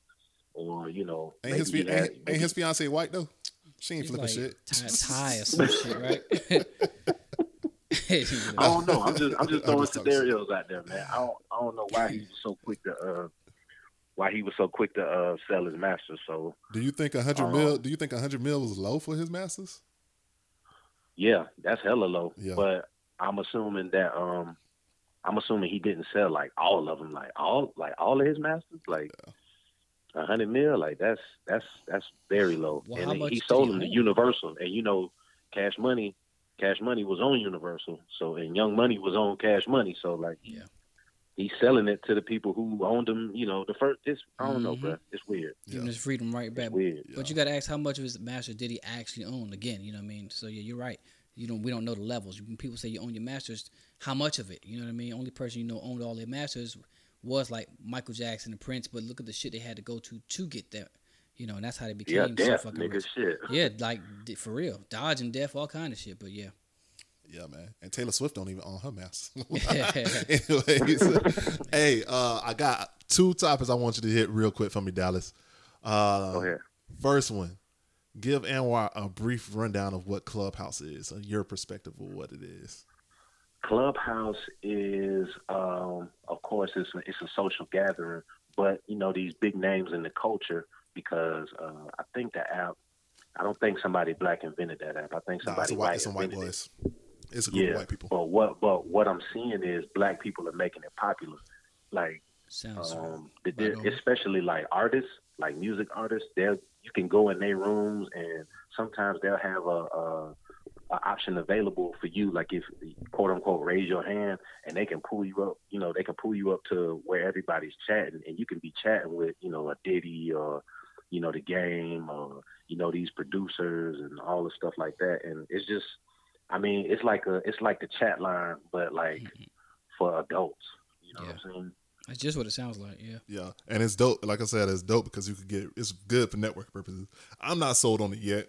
Or you know, Ain't his maybe fi- he had- ain't, ain't his fiance white though? She ain't He's flipping like shit. tie, tie or some shit, right? I don't know. I'm just I'm just I'm throwing just scenarios out there, man. I don't I don't know why he was so quick to uh why he was so quick to uh, sell his masters. So Do you think a hundred Um, mil? Do you think a hundred mil was low for his masters? yeah, that's hella low. Yeah. But I'm assuming that um, I'm assuming he didn't sell like all of them, like all like all of his masters, like a hundred mil. Like that's that's that's very low. Well, and he sold he them to? Universal, and you know, Cash Money, Cash Money was on Universal, so and Young Money was on Cash Money, so like Yeah. He's selling it to the people who owned them. You know, the first. It's I don't know, Mhm. bro. It's weird. Giving Yeah. his freedom right back. It's weird. But you got to ask how much of his master did he actually own? Again, you know what I mean. So yeah, you're right. You don't. We don't know the levels. When people say you own your masters, how much of it? You know what I mean. Only person you know owned all their masters was like Michael Jackson and Prince. But look at the shit they had to go to to get that. You know, and that's how they became Yeah, so death, fucking nigga, rich. shit. Yeah, like for real, Dodge and death, all kind of shit. But yeah, Yeah, man. And Taylor Swift don't even own her mask. Anyways, hey, uh, I got two topics I want you to hit real quick for me, Dallas. Uh, Go ahead. First one, give Anwar a brief rundown of what Clubhouse is, uh, your perspective of what it is. Clubhouse is, um, of course, it's a, it's a social gathering, but you know these big names in the culture because uh, I think the app. I don't think somebody black invented that app. I think Nah, somebody it's, a white, white it's some white invented it. Boys. It's a group Yeah, of white people. but what but what I'm seeing is black people are making it popular. Like sounds. um, Right especially like artists, like music artists. They will you can go in their rooms and sometimes they'll have a, a, a option available for you, like if quote unquote raise your hand and they can pull you up. You know, they can pull you up to where everybody's chatting and you can be chatting with you know a Diddy or you know the game or you know these producers and all the stuff like that. And it's just, I mean, it's like a it's like the chat line, but like mm-hmm. for adults. You know what I'm saying? That's just what it sounds like. Yeah. Yeah, and it's dope. Like I said, it's dope because you could get it's good for network purposes. I'm not sold on it yet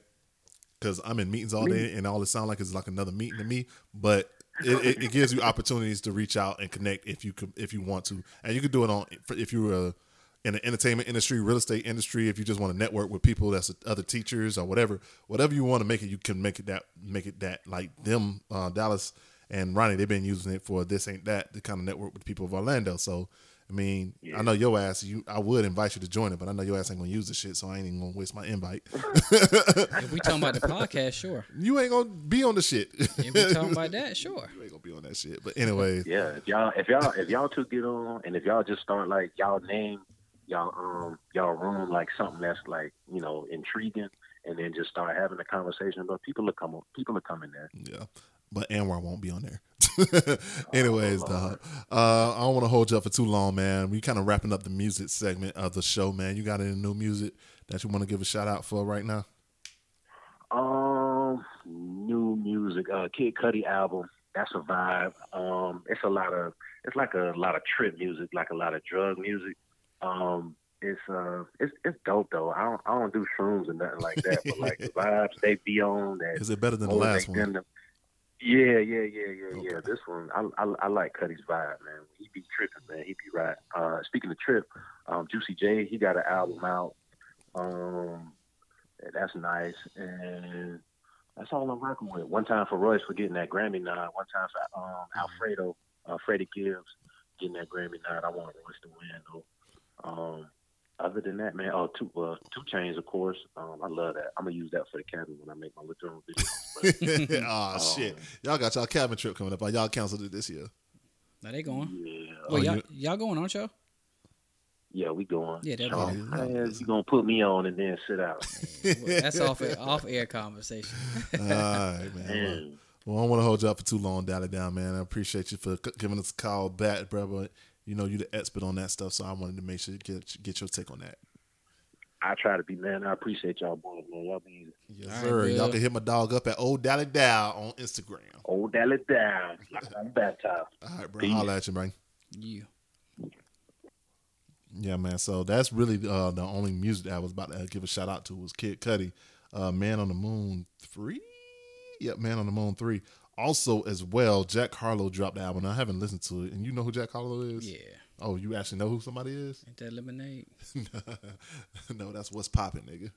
because I'm in meetings all day, and all it sounds like is like another meeting to me. But it, it, it gives you opportunities to reach out and connect if you could, if you want to, and you could do it on if you were in the entertainment industry, real estate industry. If you just want to network with people that's other teachers or whatever, whatever you want to make it, you can make it that make it that like them uh, Dallas and Ronnie. They've been using it for this ain't that to kind of network with people of Orlando. So. I mean, I know your ass. You, I would invite you to join it, but I know your ass ain't gonna use the shit, so I ain't even gonna waste my invite. If we talking about the podcast, sure. you ain't gonna be on the shit. If we talking about that, sure. you ain't gonna be on that shit. But anyway, Yeah, if y'all if y'all if y'all two get on and if y'all just start like y'all name y'all um y'all room like something that's like you know intriguing and then just start having a conversation but people will come people are coming there yeah. But Anwar won't be on there. Anyways, dog. Uh, I don't want to hold you up for too long, man. We kind of wrapping up the music segment of the show, man. You got any new music that you want to give a shout out for right now? um new music uh Kid Cudi album that's a vibe um it's a lot of it's like a lot of trip music like a lot of drug music um it's uh it's it's dope though i don't i don't do shrooms and nothing like that but like the vibes they be on that Is it better than the last one? them Yeah, yeah, yeah, yeah, yeah. This one, I, I, I like Cudi's vibe, man. He be tripping, man. He be right. Uh, speaking of trip, um, Juicy J, he got an album out. Um, that's nice, and that's all I'm rocking with. One time for Royce for getting that Grammy nod. One time for um, Alfredo, uh, Freddie Gibbs getting that Grammy nod. I want Royce to win though. Um, other than that, man, oh, two, uh, 2 Chainz, of course. Um, I love that. I'm gonna use that for the cabin when I make my little videos. But, oh shit! Y'all got y'all cabin trip coming up. Or y'all canceled it this year. Now they going. yeah, Well, Oh, y'all, you- y'all going, aren't y'all? yeah, we going. Yeah, that Sean, be- how the hell you gonna put me on and then sit out? Well, that's off off air conversation. All right, man. Well, Man, Well, I don't want to hold you up for too long, Dally Down, man. I appreciate you for giving us a call back, bro. But you know you're the expert on that stuff, so I wanted to make sure you get get your take on that. I try to be man. I appreciate y'all boys, man. Y'all be easy. Yes, All right, sir. Y'all can hit my dog up at Old Dally Dow on Instagram. Old Dally down, like I'm baptized. All right, bro. Peace. Holla at you, bro. Yeah. Yeah, man. So that's really uh, the only music that I was about to give a shout out to was Kid Cudi, uh, Man on the Moon three. Yep, Man on the Moon three. Also, as well, Jack Harlow dropped the album. I haven't listened to it, and you know who Jack Harlow is? Yeah. Oh, you actually know who somebody is? Ain't that lemonade? no, that's what's popping, nigga.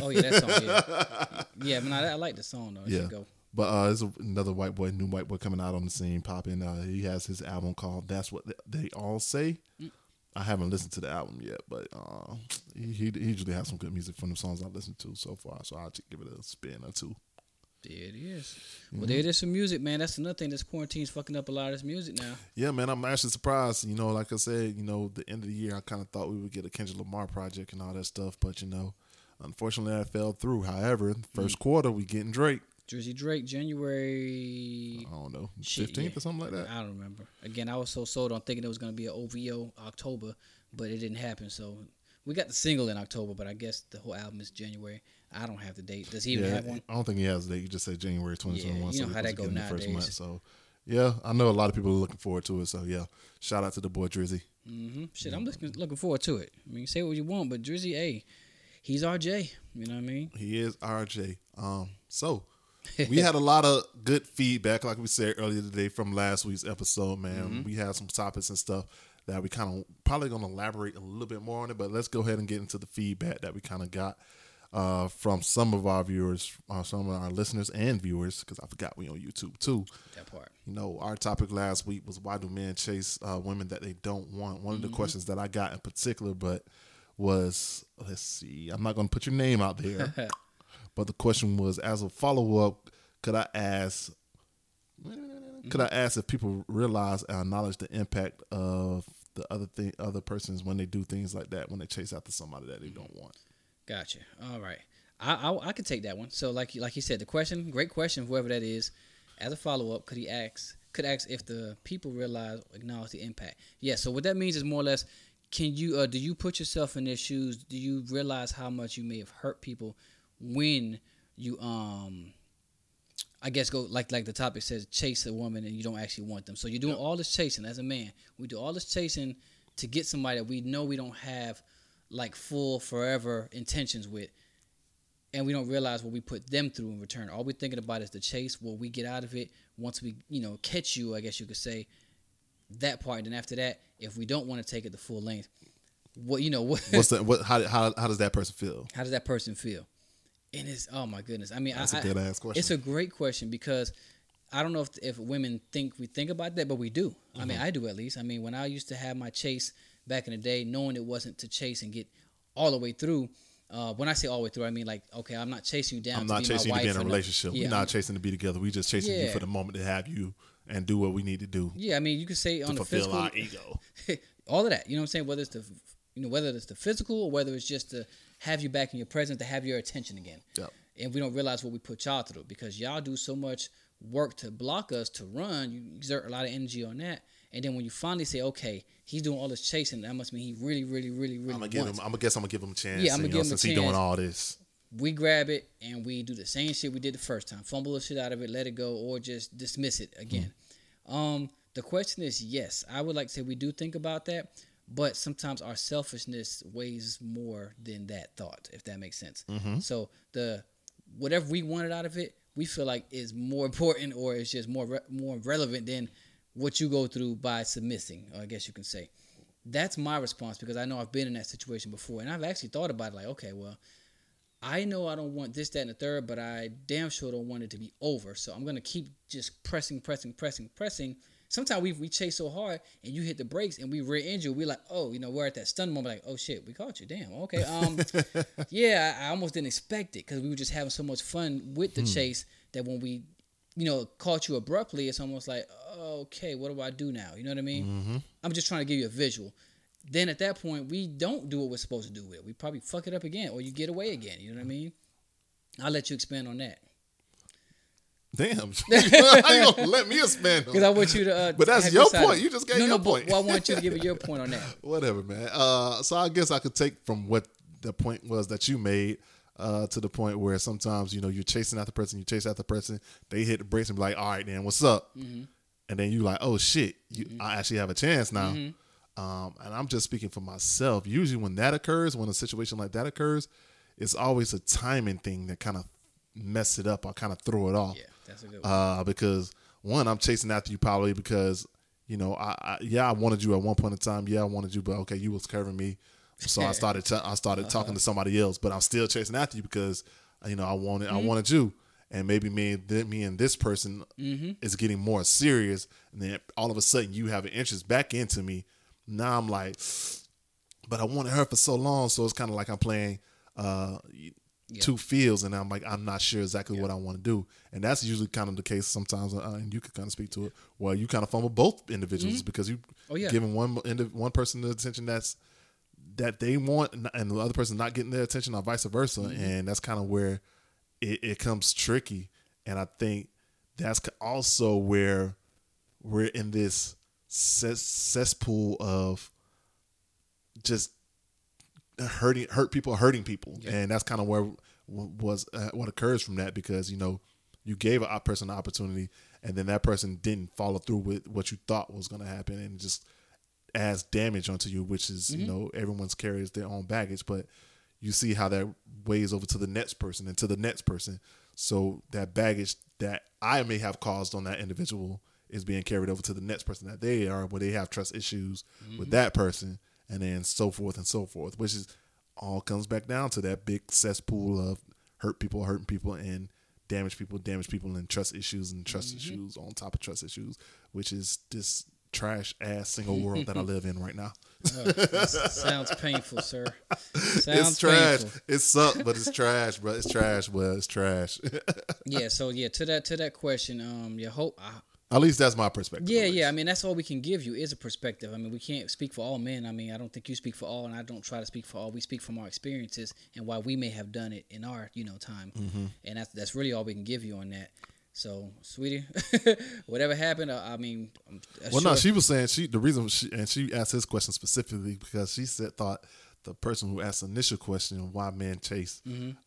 Oh yeah, that song. Yeah, yeah. Man, I, I like the song though. It Yeah. go. But uh, there's another white boy, new white boy coming out on the scene, popping. Uh, he has his album called "That's What They All Say." I haven't listened to the album yet, but uh, he, he usually has some good music from the songs I've listened to so far. So I'll just give it a spin or two. There it is. Well, mm-hmm. there it is some music, man. That's another thing. This quarantine's fucking up a lot of this music now. Yeah, man, I'm actually surprised. You know, like I said, you know, the end of the year, I kind of thought we would get a Kendrick Lamar project and all that stuff, but you know, unfortunately, that fell through. However, first mm. quarter, we getting Drake. Drizzy Drake, January. I don't know, fifteenth yeah. or something like that. I don't remember. Again, I was so sold on thinking it was going to be an OVO October, but it didn't happen. So we got the single in October, but I guess the whole album is January. I don't have the date. Does he even yeah, have one? I don't think he has a date. You just said January 2021. you so know we're how that supposed to go in the first month. So, yeah, I know a lot of people are looking forward to it. So, yeah, shout out to the boy Drizzy. Mm-hmm. Shit, I'm looking looking forward to it. I mean, say what you want, but Drizzy, hey, he's RJ. You know what I mean? He is RJ. Um, so we had a lot of good feedback, like we said earlier today from last week's episode. Man, Mm-hmm. we had some topics and stuff that we kind of probably going to elaborate a little bit more on it. But let's go ahead and get into the feedback that we kind of got uh, from some of our viewers, uh, some of our listeners and viewers, because I forgot we on YouTube too. That part. You know, our topic last week was why do men chase uh, women that they don't want? One of the questions that I got in particular, but was let's see, I'm not going to put your name out there, but the question was as a follow up, could I ask? Could I ask if people realize and acknowledge the impact of the other thing, other persons when they do things like that, when they chase after somebody that they don't want? Gotcha. All right. I, I I could take that one. So like you like you said, the question, great question, whoever that is. As a follow up, could he ask? Could ask if the people realize acknowledge the impact. Yeah. So what that means is more or less, can you uh, do you put yourself in their shoes? Do you realize how much you may have hurt people when you um. I guess go like like the topic says, chase a woman and you don't actually want them. So you're doing all this chasing as a man. We do all this chasing to get somebody that we know we don't have like full forever intentions with and we don't realize what we put them through in return all we're thinking about is the chase what we get out of it once we you know catch you i guess you could say that part and then after that if we don't want to take it the full length what you know what What's the what? How how, how does that person feel? how does that person feel and it's oh my goodness i mean That's I, a good ass question. it's a great question because I don't know if if women think we think about that, but we do. I mean, mm-hmm. I do at least. I mean, when I used to have my chase back in the day, knowing it wasn't to chase and get all the way through. Uh, when I say all the way through, I mean like, okay, I'm not chasing you down. I'm not chasing my you to be in a relationship. Yeah, We're not I'm- chasing to be together. We just chasing you for the moment to have you and do what we need to do Yeah, I mean, you could say on the fulfill physical, our ego. all of that. You know what I'm saying? Whether it's the, you know, whether it's the physical or whether it's just to have you back in your presence, to have your attention again. Yep. And we don't realize what we put y'all through because y'all do so much work to block us to run. You exert a lot of energy on that, and then when you finally say, "Okay, he's doing all this chasing," that must mean he really, really, really, really I'm gonna give him. wants. I'm gonna guess I'm gonna give him a chance. Yeah, I'ma give know, him a since he doing all this. we grab it and we do the same shit we did the first time fumble the shit out of it let it go or just dismiss it again um the question is yes i would like to say we do think about that but sometimes our selfishness weighs more than that thought if that makes sense so the whatever we wanted out of it we feel like is more important or it's just more re- more relevant than what you go through by submissing i guess you can say that's my response because i know i've been in that situation before and i've actually thought about it like okay well I know I don't want this, that, and the third, but I damn sure don't want it to be over. So I'm gonna keep just pressing, pressing, pressing, pressing. Sometimes we we chase so hard and you hit the brakes and we rear injure. We're like, oh, you know, we're at that stun moment, like, oh shit, we caught you. Damn, okay. Um, yeah, I, I almost didn't expect it because we were just having so much fun with the chase that when we, you know, caught you abruptly, it's almost like, okay, what do I do now? You know what I mean? I'm just trying to give you a visual then at that point we don't do what we're supposed to do with it. We probably fuck it up again, or you get away again. You know what I mean? I'll let you expand on that Damn, you gonna let me expand? because I want you to. Uh, But that's your of point. You just gave no, your no, point. But, well, I want you to give your point on that. Whatever, man. Uh, so I guess I could take from what the point was that you made uh, to the point where sometimes you know you're chasing after the person, you chase after the person, they hit the brakes and be like, "All right, then, what's up?" Mm-hmm. And then you like, "Oh shit, you, I actually have a chance now." Um, and I'm just speaking for myself. Usually, when that occurs, when a situation like that occurs, it's always a timing thing that kind of mess it up or kind of throw it off Yeah, that's a good one. uh, because one, I'm chasing after you probably because you know, I, I yeah, I wanted you at one point in time. Yeah, I wanted you, but okay, you was curving me, so I started t- I started talking to somebody else. But I'm still chasing after you because you know I wanted I wanted you, and maybe me and me and this person is getting more serious, and then all of a sudden you have an interest back into me. Now I'm like, but I wanted her for so long, so it's kind of like I'm playing uh, two fields, and I'm like I'm not sure exactly what I want to do, and that's usually kind of the case sometimes. Uh, and you could kind of speak to it. Well, you kind of fumble both individuals because you Oh, yeah. giving one one person the attention that's that they want, and- the other person not getting their attention, or vice versa, Mm-hmm. and that's kind of where it, it comes tricky. And I think that's also where we're in this cesspool of just hurting hurt people hurting people and that's kind of where was uh, what occurs from that because you know you gave a person an opportunity and then that person didn't follow through with what you thought was going to happen and just adds damage onto you which is you mm-hmm. know everyone's carries their own baggage but you see how that weighs over to the next person and to the next person. So that baggage that i may have caused on that individual is being carried over to the next person that they are where they have trust issues with mm-hmm. that person and then so forth and so forth which is all comes back down to that big cesspool of hurt people hurting people and damage people damage people and trust issues and trust mm-hmm. issues on top of trust issues which is this trash ass single world that i live in right now Sounds painful, sir. Sounds it's trash painful. it sucks but it's trash bro it's trash but it's trash Yeah. So yeah, to that to that question, um, your hope. I, at least that's my perspective Yeah, yeah. I mean, that's all we can give you is a perspective. I mean, we can't speak for all men. I mean, I don't think you speak for all, and I don't try to speak for all. We speak from our experiences and why we may have done it in our, you know, time. Mm-hmm. And that's that's really all we can give you on that. So, sweetie, whatever happened, uh, I mean, I'm Well, no, she was saying she the reason she and she asked this question specifically because she said thought the person who asked the initial question why men chase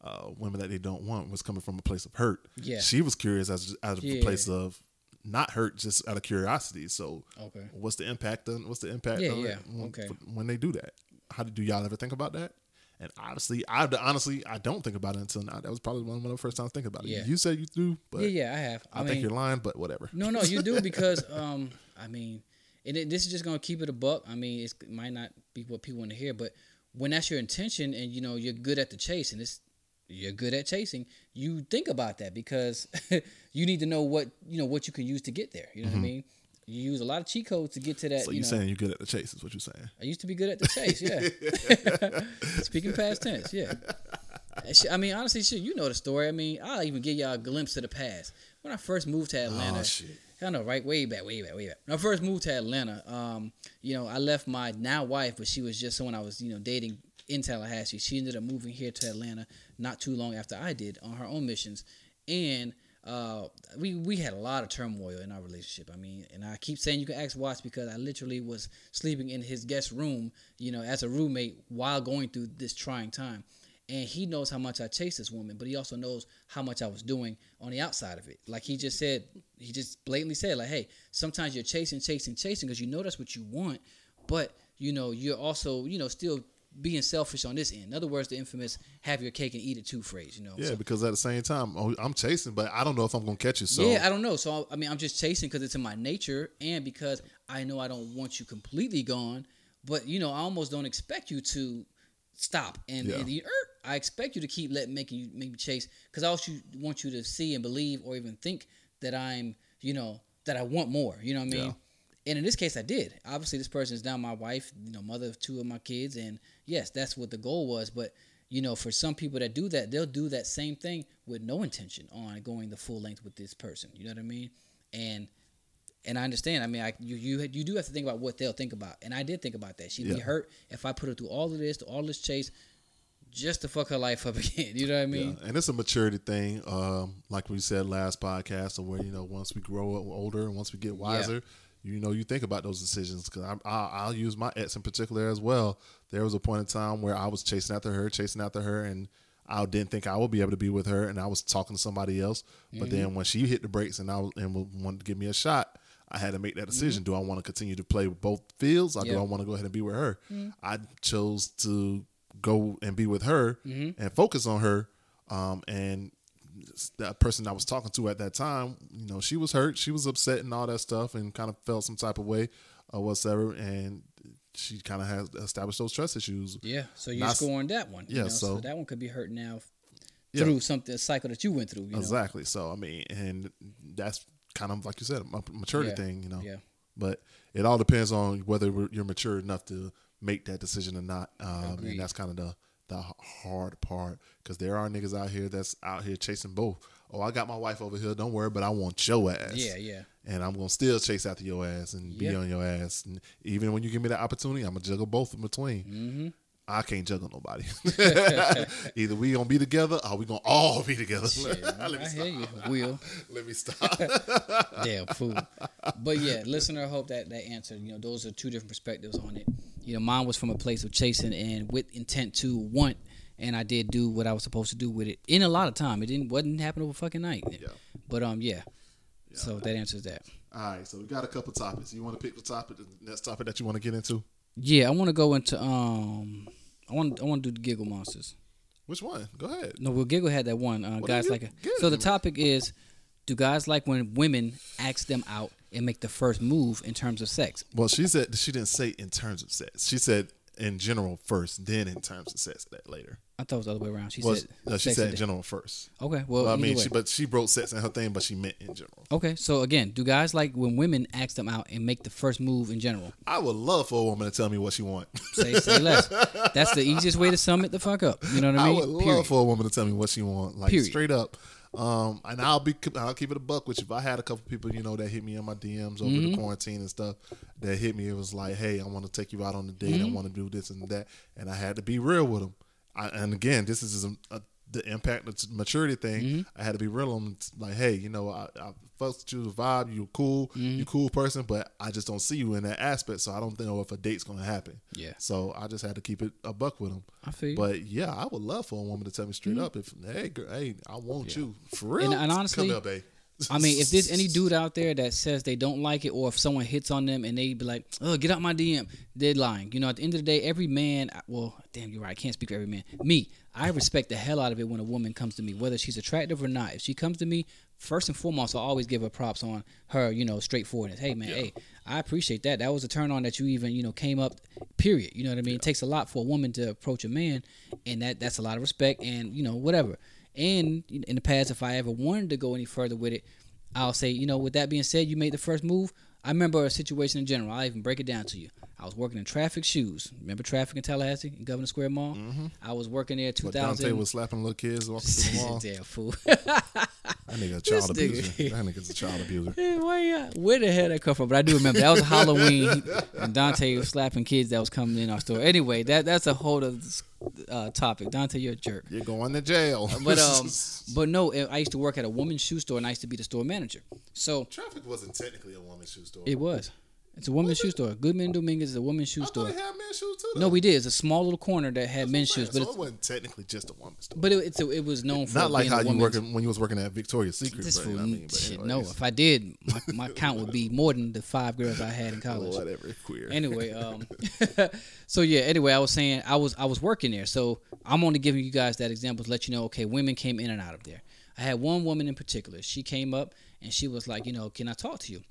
uh, women that they don't want was coming from a place of hurt. Mm-hmm. Yeah. she was curious as out of Yeah. a place of not hurt, just out of curiosity. So, Okay. what's the impact? On, what's the impact? Yeah, yeah, when, okay. when they do that? How do y'all ever think about that? And honestly, I honestly I don't think about it until now. That was probably one of the first times thinking about it. Yeah. You said you do, but yeah, yeah, I have. I, I, think you're lying. But whatever. No, no, you do because um, I mean, and it, this is just gonna keep it a buck. I mean, it's, it might not be what people want to hear, but when that's your intention and you know you're good at the chase and it's you're good at chasing, you think about that because you need to know what you know what you can use to get there. You know what I mean? You use a lot of cheat codes to get to that. So you you know, saying you're good at the chase is what you're saying. I used to be good at the chase. Yeah. Speaking past tense. Yeah. I mean, honestly, shit, you know the story. I mean, I'll even give y'all a glimpse of the past. When I first moved to Atlanta, Oh, shit. I know, right? Way back, way back, way back. When I first moved to Atlanta, um, you know, I left my now wife, but she was just someone I was, you know, dating in Tallahassee. She ended up moving here to Atlanta not too long after I did on her own missions, and uh, we we had a lot of turmoil in our relationship. I mean, and I keep saying you can ask Watts because I literally was sleeping in his guest room, you know, as a roommate while going through this trying time. And he knows how much I chased this woman, but he also knows how much I was doing on the outside of it. Like he just said, he just blatantly said, like, hey, sometimes you're chasing, chasing, chasing because you know that's what you want, but you know you're also, you know, still being selfish on this end. In other words, the infamous "have your cake and eat it too" phrase. You know, Yeah, So- because at the same time, oh, I'm chasing, but I don't know if I'm gonna catch you. So yeah, I don't know. So I mean, I'm just chasing because it's in my nature, and because I know I don't want you completely gone. But you know, I almost don't expect you to stop and, Yeah. and er, I expect you to keep letting making you make me chase because I also want you to see and believe or even think that I'm, you know, that I want more. You know what I mean? Yeah. And in this case, I did. Obviously, this person is now my wife, you know, mother of two of my kids, and yes, that's what the goal was. But you know, for some people that do that, they'll do that same thing with no intention on going the full length with this person. You know what I mean? And and I understand. I mean, I you you you do have to think about what they'll think about, and I did think about that. She'd be hurt if I put her through all of this, all this chase, just to fuck her life up again. You know what I mean? Yeah, and it's a maturity thing, um, like we said last podcast, where you know once we grow up older and once we get wiser, you know you think about those decisions. Because I, I, I'll use my ex in particular as well. There was a point in time where I was chasing after her, chasing after her, and I didn't think I would be able to be with her, and I was talking to somebody else. But Mm-hmm. then when she hit the brakes and I was, and wanted to give me a shot. I had to make that decision. Do I want to continue to play with both fields, or do Mm-hmm. I want to go ahead and be with her? I chose to go and be with her Mm-hmm. and focus on her. Um, and that person I was talking to at that time, you know, she was hurt, she was upset and all that stuff, and kind of felt some type of way or whatsoever. And she kind of has established those trust issues. Yeah. So you're Not- scoring that one. you Yeah, know? so- that one could be hurt now Yeah. through something a cycle that you went through. You know? Exactly. So I mean, and that's kind of like you said, a maturity Yeah. thing, you know. Yeah. But it all depends on whether you're mature enough to make that decision or not. Um, and that's kind of the the hard part because there are niggas out here that's out here chasing both. Oh, I got my wife over here. Don't worry, but I want your ass. Yeah, yeah. And I'm gonna still chase after your ass and be on your ass. And even when you give me the opportunity, I'm gonna juggle both in between. Mm-hmm. I can't juggle nobody. Either we gonna be together or we gonna all be together. Shit, Let me I stop. hear you, Will. Let me stop. Damn fool. But yeah, listener, I hope that that answered. You know, those are two different perspectives on it. You know, mine was from a place of chasing and with intent to want, and I did do what I was supposed to do with it in a lot of time. It didn't wasn't happen over fucking night. Yeah. But um, yeah. So that answers that. All right, so we got a couple topics. You want to pick the topic, the next topic that you want to get into? Yeah, I want to go into um, I want I want to do the giggle monsters. Which one? Go ahead. No, well, Giggle had that one. Uh, guys like it. So the topic is, do guys like when women ask them out and make the first move in terms of sex? Well, she said she didn't say in terms of sex. She said in general first, then in terms of sex that later. I thought it was the other way around. She Well, said, no, she said in general first. Okay, well, Well, I mean, way. she but she wrote sex in her thing, but she meant in general. okay. So again, do guys like when women ask them out and make the first move in general? I would love for a woman to tell me what she want. Say say less. That's the easiest way to sum it the fuck up. You know what I mean? I would love Period. for a woman to tell me what she want, like Period. straight up. Um, and I'll be, I'll keep it a buck with you. If I had a couple people, you know, that hit me in my DMs over Mm-hmm. the quarantine and stuff, that hit me, it was like, hey, I want to take you out on a date. Mm-hmm. I want to do this and that, and I had to be real with them. I, and again, this is a, a, the impact, the maturity thing. Mm-hmm. I had to be real on, like, hey, you know, I, I fucked with you, the vibe, you cool, Mm-hmm. you cool person, but I just don't see you in that aspect, so I don't know if a date's gonna happen. Yeah. So I just had to keep it a buck with them. I feel you. But yeah, I would love for a woman to tell me straight up if, hey, girl, hey, I want you for real. Mm-hmm. And- and honestly, come here, babe. I mean, if there's any dude out there that says they don't like it, or if someone hits on them and they be like, "Oh, get out my DM," they're lying. You know, at the end of the day, every man, well, damn, you're right. I can't speak for every man. Me, I respect the hell out of it when a woman comes to me, whether she's attractive or not. If she comes to me, first and foremost, I always give her props on her, you know, straightforwardness. Hey, man, hey, I appreciate that. That was a turn on that you even, you know, came up. Period. You know what I mean? It takes a lot for a woman to approach a man, and that that's a lot of respect, and you know, whatever. And in the past, if I ever wanted to go any further with it, I'll say, you know, with that being said, you made the first move. I remember a situation in general. I'll even break it down to you. I was working in traffic shoes. Remember traffic in Tallahassee, in Governor Square Mall? I was working there But Dante was slapping little kids walking through the mall. Damn fool. That nigga a child This nigga. abuser. That nigga's a child abuser. Hey, where, where the hell that come from? But I do remember that was Halloween, and Dante was slapping kids that was coming in our store. Anyway, that that's a whole other uh, topic. Dante, you're a jerk. You're going to jail. But um, but no, I used to work at a woman's shoe store, and I used to be the store manager. So traffic wasn't technically a woman's shoe store. it was. It's a woman's shoe store. Goodman Dominguez is a woman's shoe I store. thought it had men's shoes too. No, we did. It's a small little corner that had men's shoes, but so it's, it wasn't technically just a woman's store. but it, it's a, it was known for Not like being how a you woman's- working when you was working at Victoria's Secret. This but, fool, I mean, but shit, no. anyways. If I did, my, my count would be more than the five girls I had in college. whatever, queer. Anyway, um, so yeah. Anyway, I was saying I was I was working there, so I'm only giving you guys that example to let you know. Okay, women came in and out of there. I had one woman in particular. She came up and she was like, you know, can I talk to you?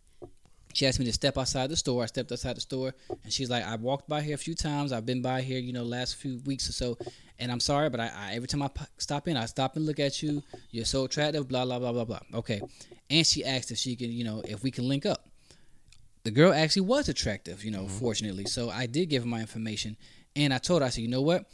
She asked me to step outside the store. I stepped outside the store, and she's like, "I walked by here a few times. I've been by here, you know, last few weeks or so, and I'm sorry, but I, I every time I stop in, I stop and look at you. You're so attractive. Blah blah blah blah blah. Okay." And she asked if she can, you know, if we can link up. The girl actually was attractive, you know, mm-hmm. fortunately. So I did give her my information, and I told her, I said, "You know what?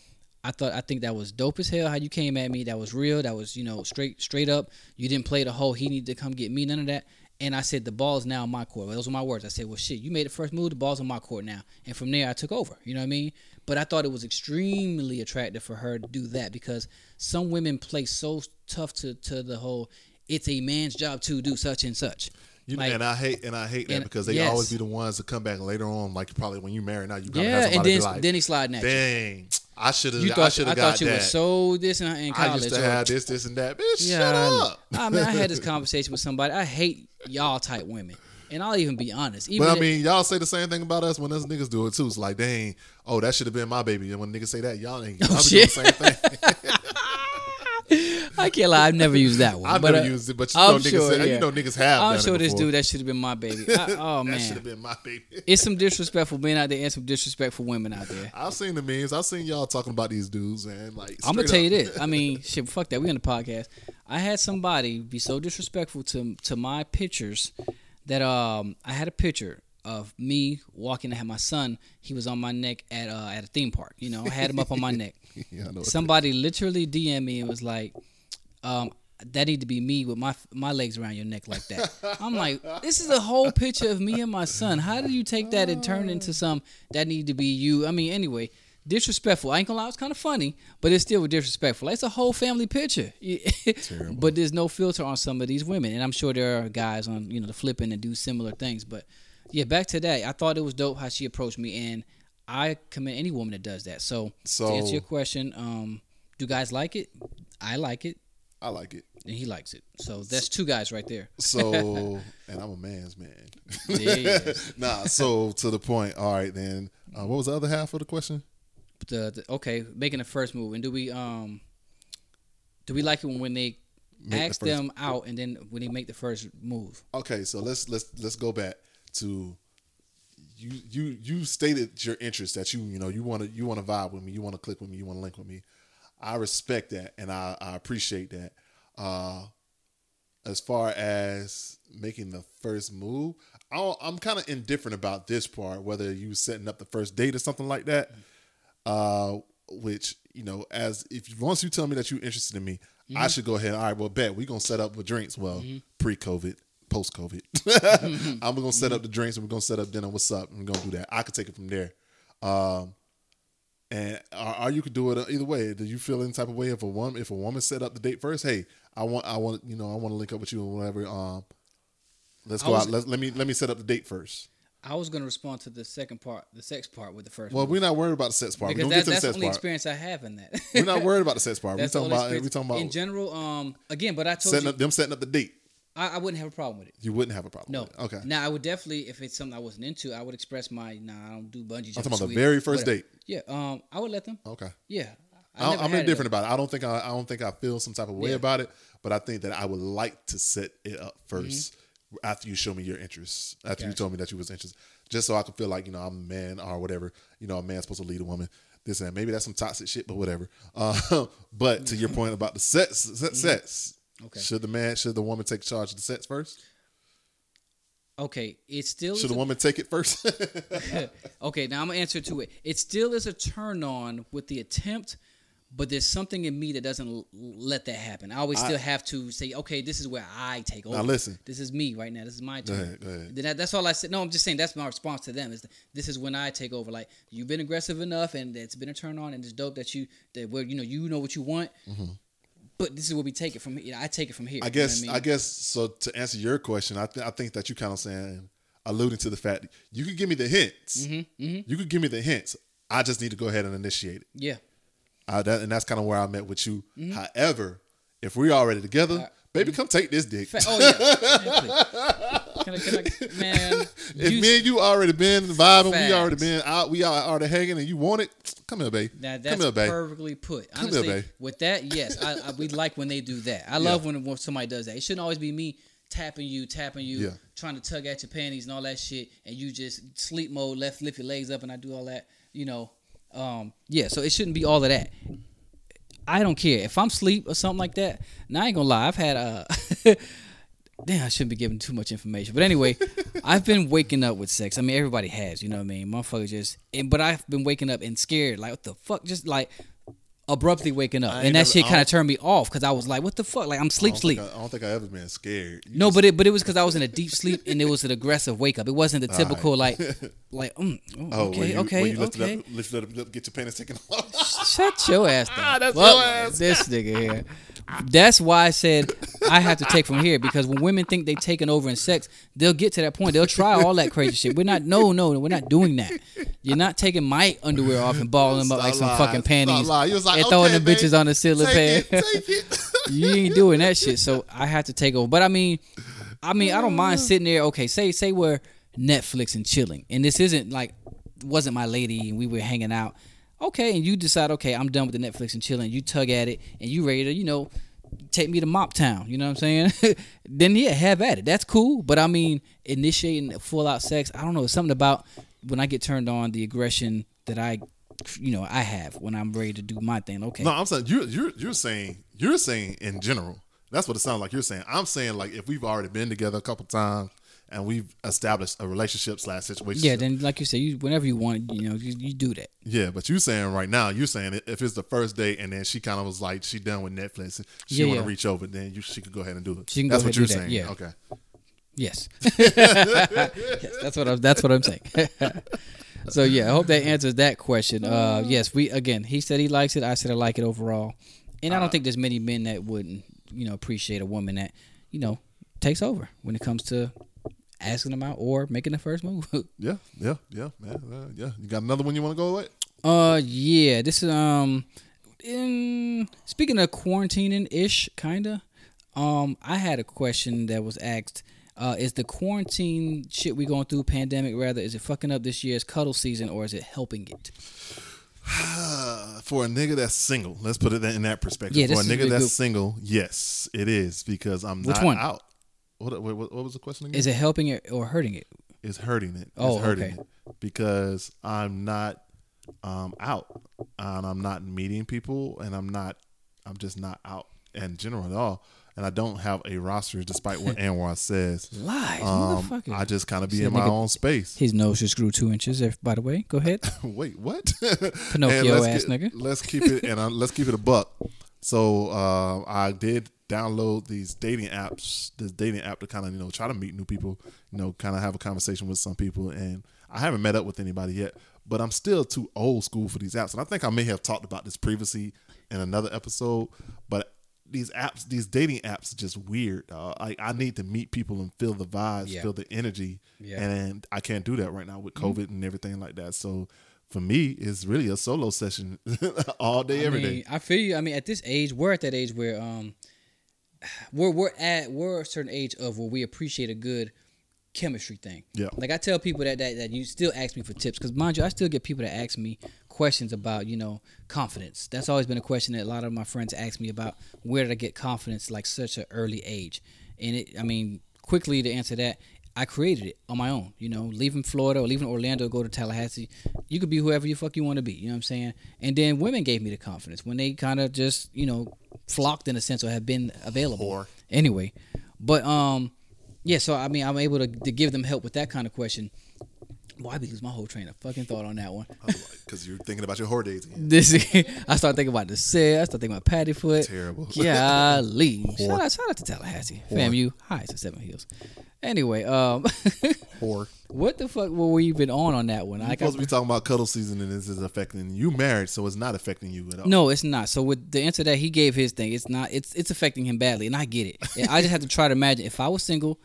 I thought I think that was dope as hell how you came at me. That was real. That was you know straight straight up. You didn't play the whole he needed to come get me. None of that." And I said, the ball's now in my court. Those were my words. I said, well, shit, you made the first move. The ball's in my court now. And from there, I took over. You know what I mean? But I thought it was extremely attractive for her to do that because some women play so tough to, to the whole, it's a man's job to do such and such. You Like- and I hate and I hate that and- because they yes. always be the ones that come back later on, like probably when you marry now, you gotta Yeah, have and then, like, then he sliding at you. dang, I should have, I should have got thought you that. were so this in, in college. I used to or- have this, this, and that. Bitch, Yeah, shut up. Ah, I mean, I had this conversation with somebody. I hate y'all type women, and I'll even be honest. Even But I if- mean, y'all say the same thing about us when us niggas do it too. It's like, dang, oh, that should have been my baby. And when niggas say that, y'all ain't. Y'all be doing the same thing. I can't lie. I've never used that one. I've but, never uh, used it, but you I'm know, niggas, sure, yeah. you know, niggas have. I'm sure this dude that should have been my baby. I, oh man, That should have been my baby. it's some disrespectful men out there and some disrespectful women out there. I've seen the memes. I've seen y'all talking about these dudes, and like, I'm gonna tell you this. I mean, shit. Fuck that. We on the podcast. I had somebody be so disrespectful to to my pictures that um I had a picture of me walking to have my son. He was on my neck at uh, at a theme park. You know, I had him up on my neck. Yeah. Somebody literally DM me and was like, um, "That need to be me with my my legs around your neck like that." I'm like, "This is a whole picture of me and my son. How do you take that and turn into some that need to be you?" I mean, anyway, disrespectful. I ain't gonna lie, it's kind of funny, but it's still disrespectful. It's a whole family picture, but there's no filter on some of these women, and I'm sure there are guys on you know the flipping and do similar things. But yeah, back to that. I thought it was dope how she approached me, and I commend any woman that does that. So, So- to answer your question, um, do guys like it? I like it, I like it. and he likes it. So that's two guys right there. So, and I'm a man's man. Yeah. nah. So to the point. All right, then. Uh, what was the other half of the question? the, the okay, making the first move, and do we um, do we like it when, when they Make ask first- them out and then when they make the first move? Okay, so let's let's let's go back to you you you stated your interest that you you know you want to you want to vibe with me, you want to click with me, you want to link with me. I respect that and I, I appreciate that. Uh, as far as making the first move, I I'm kind of indifferent about this part, whether you setting up the first date or something like that. Uh, which you know, as if once you tell me that you're interested in me, I should go ahead. All right, well, bet we gonna set up with drinks. Well, pre-COVID, post-COVID, I'm gonna set up the drinks and we're gonna set up dinner. What's up? We're gonna do that. I could take it from there. Um, and or, or you could do it either way. Do you feel any type of way if a woman if a woman set up the date first? Hey, I want I want you know I want to link up with you or whatever. Um, let's go was- out. Let, let me let me set up the date first. I was gonna respond to the second part, the sex part, with the first. Well, move. we're not worried about the sex part. because We're that, that's the the only part. experience I have in that. We're not worried about the sex part. We're talking about we experience. talking about in general. Um, again, but I told setting you up them setting up the date. I, I wouldn't have a problem with it. You wouldn't have a problem. No. with it. Okay. Now I would definitely, if it's something I wasn't into, I would express my nah. I don't do bungee I'm talking about the very first whatever. date. Yeah. Um, I would let them. Okay. Yeah. I I, I'm had it, indifferent about it. I don't think I, I don't think I feel some type of way Yeah. about it, but I think that I would like to set it up 1st Mm-hmm. after you show me your interests. After you told me that you was interested, just so I can feel like you know I'm a man or whatever. You know, a man's supposed to lead a woman. This and that. maybe that's some toxic shit, but whatever. Uh, but to your point about the sets, set, sets. Mm-hmm. Okay. Should the man, should the woman take charge of the sets first? Okay. It still Should the a- woman take it first? okay, now I'm gonna answer to it. It still is a turn on with the attempt, but there's something in me that doesn't l- let that happen. I always still have to say, okay, this is where I take over. Now listen. this is me right now. This is my turn. ahead, go ahead. Then that, that's all I said. No, I'm just saying that's my response to them. Is this is when I take over. Like you've been aggressive enough, and it's been a turn on, and it's dope that you that where you know you know what you want. Mm-hmm. But this is where we take it from here. I take it from here. Mm-hmm. I you know what guess I, guess so. To answer your question, I th- I think that you kind of saying alluding to the fact that you could give me the hints. Mm-hmm, You could give me the hints. I just need to go ahead and initiate it. Yeah. I, that, and that's kind of where I met with you. Mm-hmm. However, if we're already together, baby, come take this dick. Fa- oh yeah. Man. Can I, can I, man, if you- me and you already been vibing, we already been out, we are already hanging, and you want it, come here, babe. Now come here, babe. perfectly put. Come here, Honestly, babe. with that, yes, I, I we like when they do that. I love when, when somebody does that. It shouldn't always be me tapping you, tapping you, Yeah. trying to tug at your panties and all that shit, and you just sleep mode, left lift your legs up, and I do all that. You know, um, yeah. So it shouldn't be all of that. I don't care if I'm sleep or something like that. Now I ain't gonna lie, I've had uh Damn, I shouldn't be giving too much information. But anyway, I've been waking up with sex. I mean, everybody has, you know what I mean? Motherfuckers just, and, but I've been waking up and scared. Like, what the fuck? Just like abruptly waking up. And that never- shit kind of don't- me off because I was like, what the fuck? Like, I'm sleep, don't, sleep. I, I don't think I ever been scared. You No, just- but it but it was because I was in a deep sleep and it was an aggressive wake up. It wasn't the typical like like mm, oh, oh, okay when you, okay when you lifted okay. up, lifted up, up, get your panties taken off. Shut your ass down. That's Fuck your ass. This nigga here. That's why I said I have to take from here because when women think they taking over in sex, they'll get to that point. They'll try all that crazy shit. We're not. No, no, we're not doing that. You're not taking my underwear off and balling them up like some fucking panties Stop. You was like, and throwing okay, them bitches on the ceiling pad. it, it. you ain't doing that shit. So I have to take over. But I mean, I mean, I don't mind sitting there. Okay, say say we're Netflix and chilling, and this isn't like wasn't my lady, and we were hanging out. Okay, and you decide, okay, I'm done with the Netflix and chilling. You tug at it, and you ready to, you know, take me to Mop Town. You know what I'm saying? then yeah, have at it. That's cool. But I mean, initiating full out sex, I don't know. It's something about when I get turned on, the aggression that I, you know, I have when I'm ready to do my thing. Okay, No, I'm saying you're you're you're saying you're saying in general. That's what it sounds like you're saying. I'm saying like if we've already been together a couple times and we've established a relationship slash situation. Yeah, then like you say, you whenever you want, you know, you, you do that. Yeah, but you saying right now, you're saying if it's the first date and then she kind of was like she done with Netflix, and she Yeah, want to yeah. reach over, then you she could go ahead and do it. She can that's ahead what you're do that, saying. yeah. Okay. Yes. yes, that's what I'm. That's what I'm saying. so yeah, I hope that answers that question. Uh, yes, we again. He said he likes it. I said I like it overall, and I Uh, don't think there's many men that wouldn't, you know, appreciate a woman that, you know, takes over when it comes to asking them out or making the first move. Yeah, yeah, yeah, man. Uh, yeah. You got another one you want to go with? Uh, yeah. This is um, in speaking of quarantining ish, kinda. Um, I had a question that was asked. Uh, is the quarantine shit we going through, pandemic rather, is it fucking up this year's cuddle season or is it helping it? For a nigga that's single, let's put it in that perspective. Yeah, For a nigga really that's good. single, yes, it is because I'm Which not one? out. What, what, what was the question again? Is it helping it or hurting it? It's hurting it. Oh, it's hurting okay. it because I'm not um, out and I'm not meeting people and I'm not. I'm just not out in general at all. And I don't have a roster, despite what Anwar says. Lies, Um, motherfucker. I just kind of be See in my nigga- own space. His nose just grew two inches. If, by the way, go ahead. Wait, what? Pinocchio ass get- nigga. Let's keep it and uh, let's keep it a buck. So uh, I did download these dating apps, this dating app to kind of you know try to meet new people, you know, kind of have a conversation with some people, and I haven't met up with anybody yet. But I'm still too old school for these apps, and I think I may have talked about this previously in another episode. But these apps, these dating apps, are just weird. Uh, like I need to meet people and feel the vibes, Yeah. feel the energy, Yeah. and I can't do that right now with Mm-hmm. COVID and everything like that. So for me, it's really a solo session all day, every I day. I feel you. I mean, at this age, we're at that age where um, we're we're at we're a certain age of where we appreciate a good chemistry thing. Yeah. Like I tell people that that, that you still ask me for tips because mind you, I still get people that ask me questions about you know confidence. That's always been a question that a lot of my friends ask me about. Where did I get confidence like such an early age? And it, I mean, quickly to answer that. I created it on my own, you know, leaving Florida or leaving Orlando, go to Tallahassee. You could be whoever you fuck you want to be, you know what I'm saying? And then women gave me the confidence when they kind of just, you know, flocked in a sense or have been available. Whore. Anyway, but um, yeah. So I mean, I'm able to, to give them help with that kind of question. Boy, I be losing my whole train of fucking thought on that one. Because you're thinking about your whore days again. This I start thinking about the set. I start thinking about Patty Foot. Terrible. Golly. shout out, shout out to Tallahassee. fam. You Hi to Seven Hills. Anyway, um, Whore. what the fuck were we even on on that one? You're I supposed to be talking about cuddle season, and this is affecting you. Married, so it's not affecting you at all. No, it's not. So with the answer that he gave his thing, it's not. It's it's affecting him badly, and I get it. I just have to try to imagine if I was single,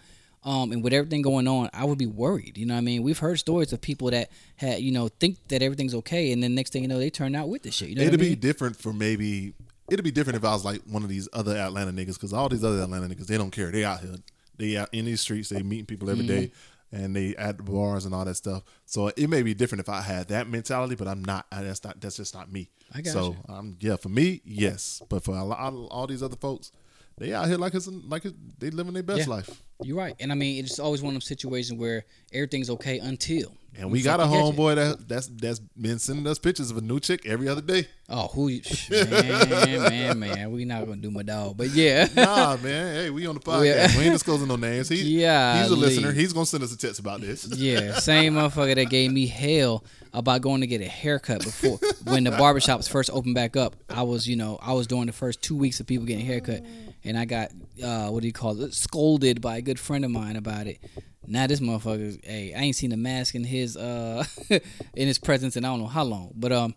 um, and with everything going on, I would be worried. You know what I mean? We've heard stories of people that had you know think that everything's okay, and then next thing you know, they turn out with this shit. You know It'd be mean? different for maybe. It'd be different if I was like one of these other Atlanta niggas, because all these other Atlanta niggas, they don't care. They out here, they out in these streets, they meeting people every day, Mm-hmm. and they at the bars and all that stuff. So it may be different if I had that mentality, but I'm not. That's not. That's just not me. I got so um, yeah, for me, yes, but for a lot, all these other folks, they out here like it's like it's, they living their best Yeah. life. You're right, and I mean it's always one of those situations where everything's okay until. And we got a it. homeboy that that's that's been sending us pictures of a new chick every other day. Oh, who? You, man, man, man. We not gonna do my dog, but yeah. Nah, man. Hey, we on the podcast. Yeah. We ain't disclosing no names. He, he's a listener. He's gonna send us a text about this. Yeah, same motherfucker that gave me hell about going to get a haircut before when the barbershops first opened back up. I was, you know, I was doing the first two weeks of people getting haircut, and I got uh, what do you call it? Scolded by a good friend of mine about it. Now this motherfucker, hey, I ain't seen a mask in his uh in his presence and I don't know how long. But um,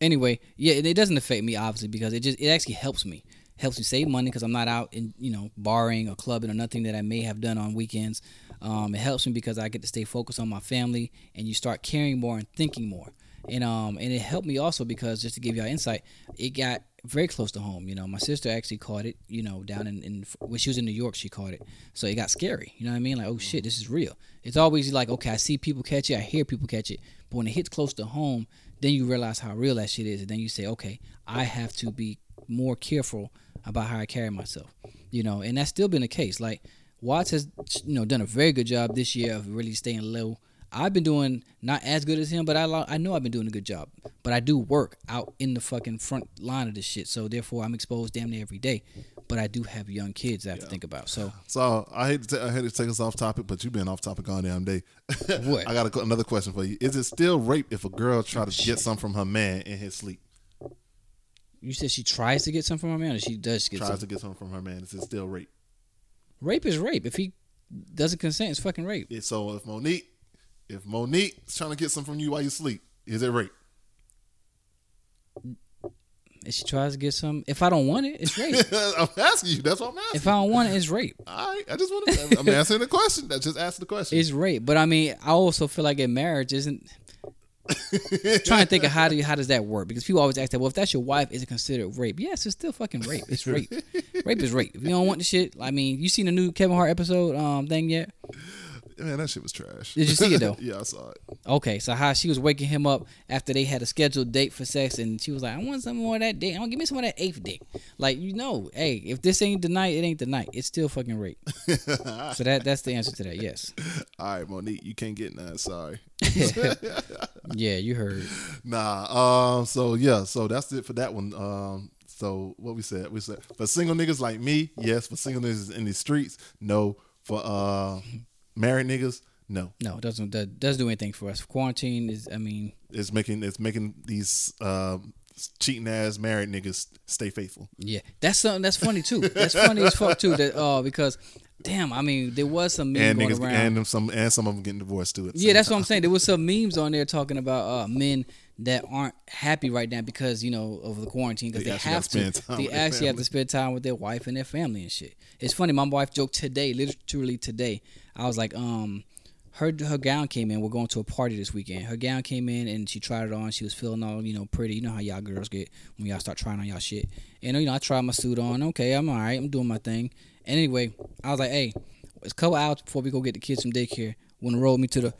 anyway, yeah, it, doesn't affect me obviously because it just it actually helps me helps me save money because I'm not out in you know barring or clubbing or nothing that I may have done on weekends. Um, it helps me because I get to stay focused on my family and you start caring more and thinking more. And um and it helped me also because just to give y'all insight, it got very close to home. You know, my sister actually caught it. You know, down in, in when she was in New York, she caught it. So it got scary. You know what I mean? Like, oh shit, this is real. It's always like, okay, I see people catch it, I hear people catch it, but when it hits close to home, then you realize how real that shit is, and then you say, okay, I have to be more careful about how I carry myself. You know, and that's still been the case. Like Watts has, you know, done a very good job this year of really staying low. I've been doing not as good as him, but I I know I've been doing a good job. But I do work out in the fucking front line of this shit, so therefore I'm exposed damn near every day. But I do have young kids I have to think about. So So I hate to ta- I hate to take us off topic, but you've been off topic all damn day. What? I got a, another question for you. Is it still rape if a girl try to get some from her man in his sleep? you said she tries to get some from her man, or she does get Tries some. to get some from her man. Is it still rape? Rape is rape. If he doesn't consent, it's fucking rape. Yeah, so if Monique, if Monique's trying to get some from you while you sleep, is it rape? If she tries to get some, if I don't want it, it's rape. I'm asking you. That's what I'm asking. if I don't want it, it's rape. All right, I just want to. I'm answering the question. I just asked the question. It's rape. But I mean, I also feel like in marriage isn't trying to think of how do you, how does that work? Because people always ask that. Well, if that's your wife, is it considered rape? Yes, it's still fucking rape. It's rape. rape is rape. If you don't want the shit, I mean, you seen the new Kevin Hart episode um thing yet? Man, that shit was trash. Did you see it, though? yeah, I saw it. Okay, so how she was waking him up after they had a scheduled date for sex, and she was like, "I want some more of that dick. I want give me some of that eighth dick." Like you know, hey, if this ain't the night, it ain't the night. It's still fucking rape. so that that's the answer to that. Yes. All right, Monique, you can't get none. Sorry. Yeah, you heard. Nah. Um. So yeah. So that's it for that one. Um. So what we said, we said for single niggas like me, yes. For single niggas in the streets, no. For uh married niggas, no. No, it doesn't that doesn't do anything for us. Quarantine is, I mean, It's making it's making these um cheating ass married niggas stay faithful. yeah, that's something that's funny too. That's funny as fuck too. That uh, because damn, I mean, there was some meme And going niggas around. and them some and some of them getting divorced too. Yeah, that's what. I'm saying. There was some memes on there talking about uh, men that aren't happy right now because you know of the quarantine because They they, have time They actually have to spend time with their wife and their family and shit. It's funny. My wife joked today, literally today. I was like, um, her her gown came in. We're going to a party this weekend. Her gown came in and she tried it on. She was feeling all you know pretty. You know how y'all girls get when y'all start trying on y'all shit. And you know I tried my suit on. Okay, I'm all right. I'm doing my thing. And anyway, I was like, hey, it's a couple hours before we go get the kids from daycare. Want to roll me to the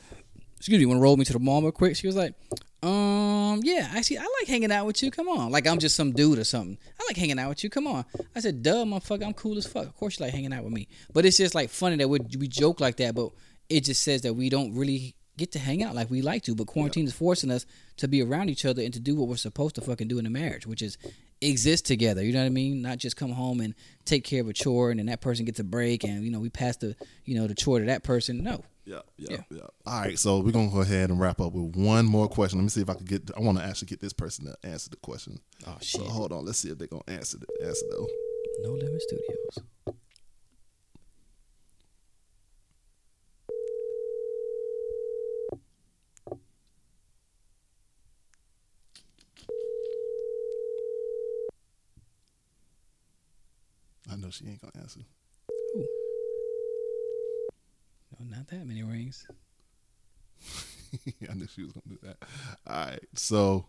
excuse me, want to roll me to the mall real quick? She was like, um, yeah, actually, I like hanging out with you. Come on. Like, I'm just some dude or something. I like hanging out with you. Come on. I said, duh, motherfucker, I'm cool as fuck. Of course you like hanging out with me. But it's just like funny that we, we joke like that, but it just says that we don't really get to hang out like we like to. But quarantine is forcing us to be around each other and to do what we're supposed to fucking do in a marriage, which is exist together. You know what I mean? Not just come home and take care of a chore and then that person gets a break and, you know, we pass the, you know, the chore to that person. No. Yeah, yeah, yeah, All right, so we're gonna go ahead and wrap up with one more question. Let me see if I can get. I want to actually get this person to answer the question. Oh, So shit. hold on, let's see if they're gonna answer the answer though. No Limit Studios. I know she ain't gonna answer. No, not that many rings. I knew she was gonna do that. All right, so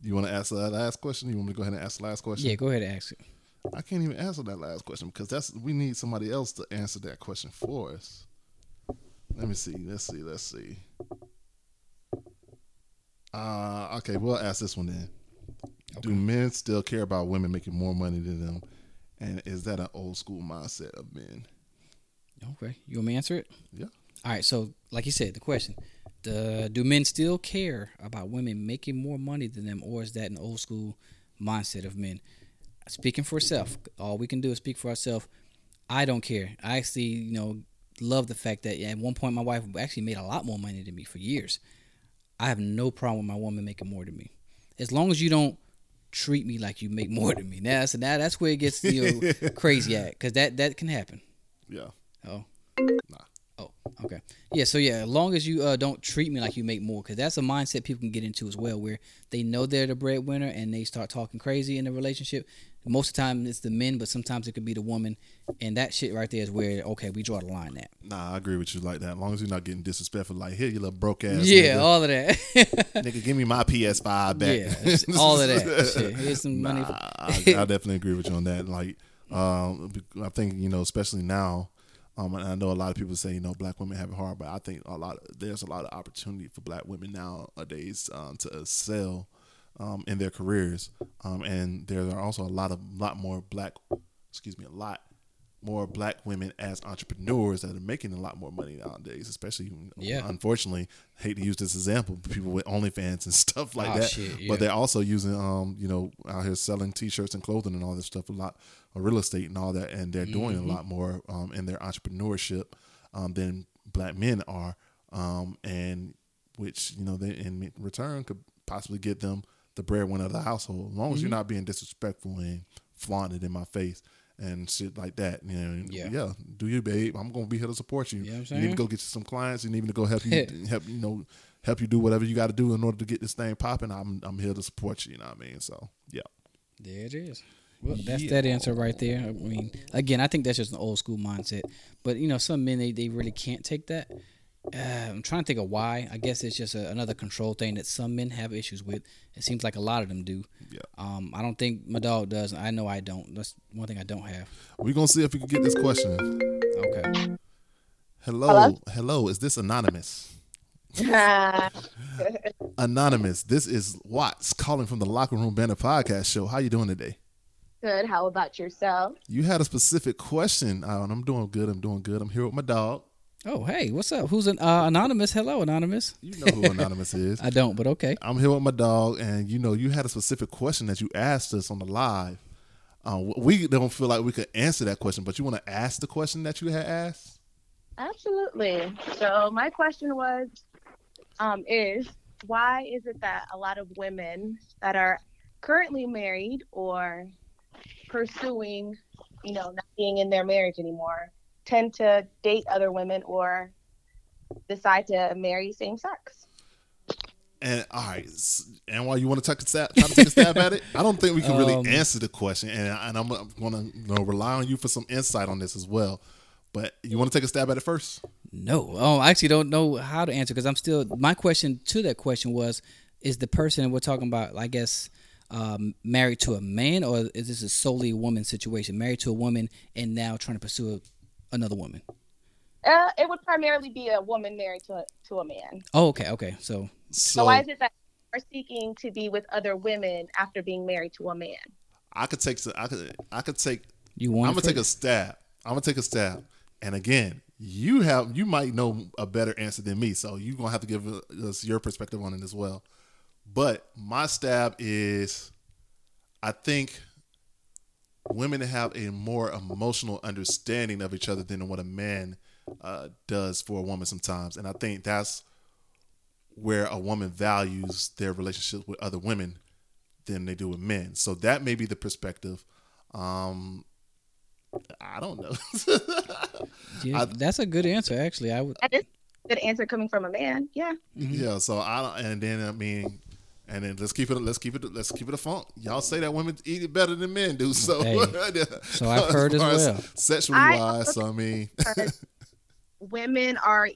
you want to ask that last question? You want me to go ahead and ask the last question? Yeah, go ahead and ask it. I can't even answer that last question because that's we need somebody else to answer that question for us. Let me see. Let's see. Let's see. Uh okay, we'll ask this one then. Do men still care about women making more money than them? And is that an old school mindset of men? Okay, you want me to answer it? Yeah. All right. So, like you said, the question: the, Do men still care about women making more money than them, or is that an old school mindset of men? Speaking for self, all we can do is speak for ourselves. I don't care. I actually, you know, love the fact that at one point my wife actually made a lot more money than me for years. I have no problem with my woman making more than me, as long as you don't treat me like you make more than me. Now, that's now that's where it gets you know, crazy at, because that that can happen. Yeah. Oh. Nah. Oh, okay. Yeah, so yeah, as long as you uh, don't treat me like you make more, because that's a mindset people can get into as well, where they know they're the breadwinner and they start talking crazy in the relationship. Most of the time it's the men, but sometimes it could be the woman, and that shit right there is where okay, we draw the line at. Nah, I agree with you like that. As long as you're not getting disrespectful, like here, you little broke ass. yeah, nigga. all of that. nigga, give me my PS5 back. yeah, all of that. Shit. Here's some money. Nah, I, I definitely agree with you on that. Like, um, I think you know, especially now, um, and I know a lot of people say you know black women have it hard, but I think a lot there's a lot of opportunity for black women nowadays um, to excel um, in their careers, um, and there are also a lot of lot more black, excuse me, a lot more black women as entrepreneurs that are making a lot more money nowadays, especially Yeah. unfortunately, hate to use this example, people with OnlyFans and stuff like Oh, that. shit, yeah. But they're also using um, you know, out here selling t shirts and clothing and all this stuff, a lot of real estate and all that, and they're doing Mm-hmm. a lot more um in their entrepreneurship um than black men are. Um and which, you know, they in return could possibly get them the breadwinner of the household. As long Mm-hmm. as you're not being disrespectful and flaunting it in my face and shit like that. You know, Yeah. yeah, do you, babe? I'm gonna be here to support you. You know you need to go get you some clients. You need me to go help you, help you know, help you do whatever you got to do in order to get this thing popping. I'm I'm here to support you. You know what I mean? So yeah, There it is. Well, that's Yeah. that answer right there. I mean, again, I think that's just an old school mindset. But you know, some men they, they really can't take that. Uh, I'm trying to think of why. I guess it's just a, another control thing that some men have issues with. It seems like a lot of them do. Yeah. Um, I don't think my dog does. I know I don't. That's one thing I don't have. we're gonna see if we can get this question. Okay. Hello, hello, is this anonymous? Anonymous. This is Watts calling from the Locker Room Banter Podcast Show. How you doing today? Good. How about yourself? You had a specific question, uh, I'm doing good. I'm doing good. I'm here with my dog. Oh, hey, what's up? Who's an uh, anonymous? Hello, anonymous. You know who Anonymous is. I don't, but okay. I'm here with my dog, and you know, you had a specific question that you asked us on the live. Uh, we don't feel like we could answer that question, but you want to ask the question that you had asked? Absolutely. So my question was, um, is why is it that a lot of women that are currently married or pursuing, you know, not being in their marriage anymore, tend to date other women or decide to marry same sex? And all right, and while you want to take a stab, try to take a stab at it, I don't think we can really Um, answer the question, and, and I'm, going to you know, rely on you for some insight on this as well. But you want to take a stab at it first? No, oh, I actually don't know how to answer because I'm still. My question to that question was: Is the person we're talking about, I guess, um, married to a man, or is this a solely woman situation? Married to a woman and now trying to pursue a, another woman? Uh, it would primarily be a woman married to a, to a man. Oh, okay, okay. So, So, why is it that are seeking to be with other women after being married to a man? I could take, I could, I could take you want? I'm gonna take a stab. I'm gonna take a stab. And again, you have you might know a better answer than me, so you're gonna have to give us your perspective on it as well. But my stab is, I think women have a more emotional understanding of each other than what a man uh, does for a woman sometimes, and I think that's where a woman values their relationship with other women than they do with men. So that may be the perspective. Um, I don't know. Yeah, I- that's a good answer. Actually, I would. That is a good answer coming from a man. Yeah. yeah. So I don't, and then I mean, and then let's keep it. Let's keep it. Let's keep it a funk. Y'all say that women eat it better than men do. So, Hey, so I've heard as far well. Sexually I wise, also so I mean, women are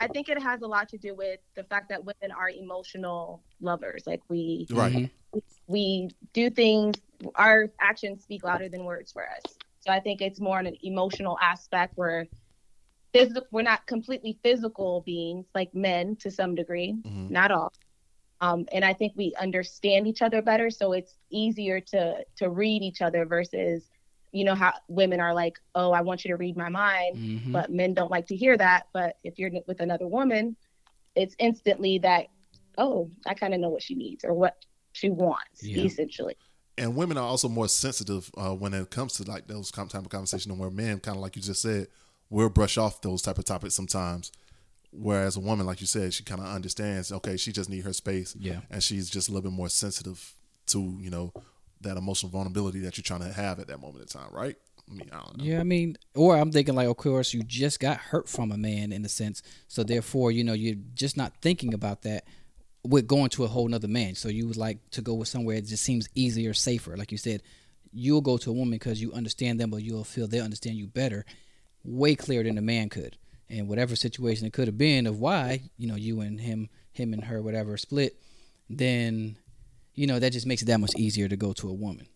I think it has a lot to do with the fact that women are emotional lovers. Like we right. Mhm. we do things our actions speak louder than words for us. So I think it's more on an emotional aspect where physical we're not completely physical beings like men to some degree, Mhm. not all. Um, and I think we understand each other better, so it's easier to to read each other versus, you know, how women are like, "Oh, I want you to read my mind," Mhm. but men don't like to hear that. But if you're with another woman, it's instantly that, "Oh, I kind of know what she needs or what she wants," Yeah. essentially. and women are also more sensitive uh, when it comes to like those type of conversation where men kind of like you just said will brush off those type of topics sometimes whereas a woman like you said she kind of understands okay she just need her space Yeah. and she's just a little bit more sensitive to you know that emotional vulnerability that you're trying to have at that moment in time right i mean i don't know Yeah, I mean, or I'm thinking like, of course, you just got hurt from a man in a sense, so therefore, you know, you're just not thinking about that with going to a whole nother man. So you would like to go with somewhere it just seems easier, safer. Like you said, you'll go to a woman because you understand them, but you'll feel they understand you better, way clearer than a man could. And whatever situation it could have been of why, you know, you and him, him and her, whatever, split, then, you know, that just makes it that much easier to go to a woman.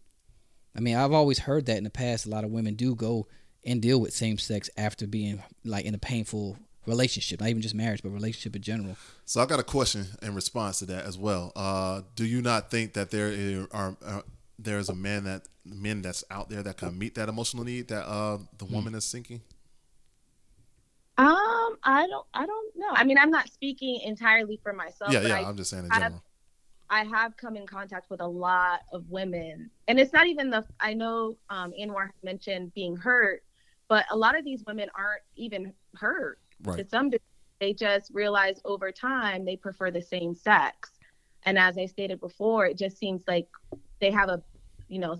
I mean, I've always heard that in the past. A lot of women do go and deal with same sex after being like in a painful relationship, not even just marriage, but relationship in general. So I got a question in response to that as well. Uh, do you not think that there are, are there's a man that men that's out there that can meet that emotional need that uh the Hmm. woman is seeking? Um, I don't, I don't know. I mean, I'm not speaking entirely for myself. yeah, yeah. I, I'm just saying in I- general. I have come in contact with a lot of women, and it's not even the. I know um, Anwar mentioned being hurt, but a lot of these women aren't even hurt. Right. To some degree, they just realize over time they prefer the same sex, and as I stated before, it just seems like they have a, you know,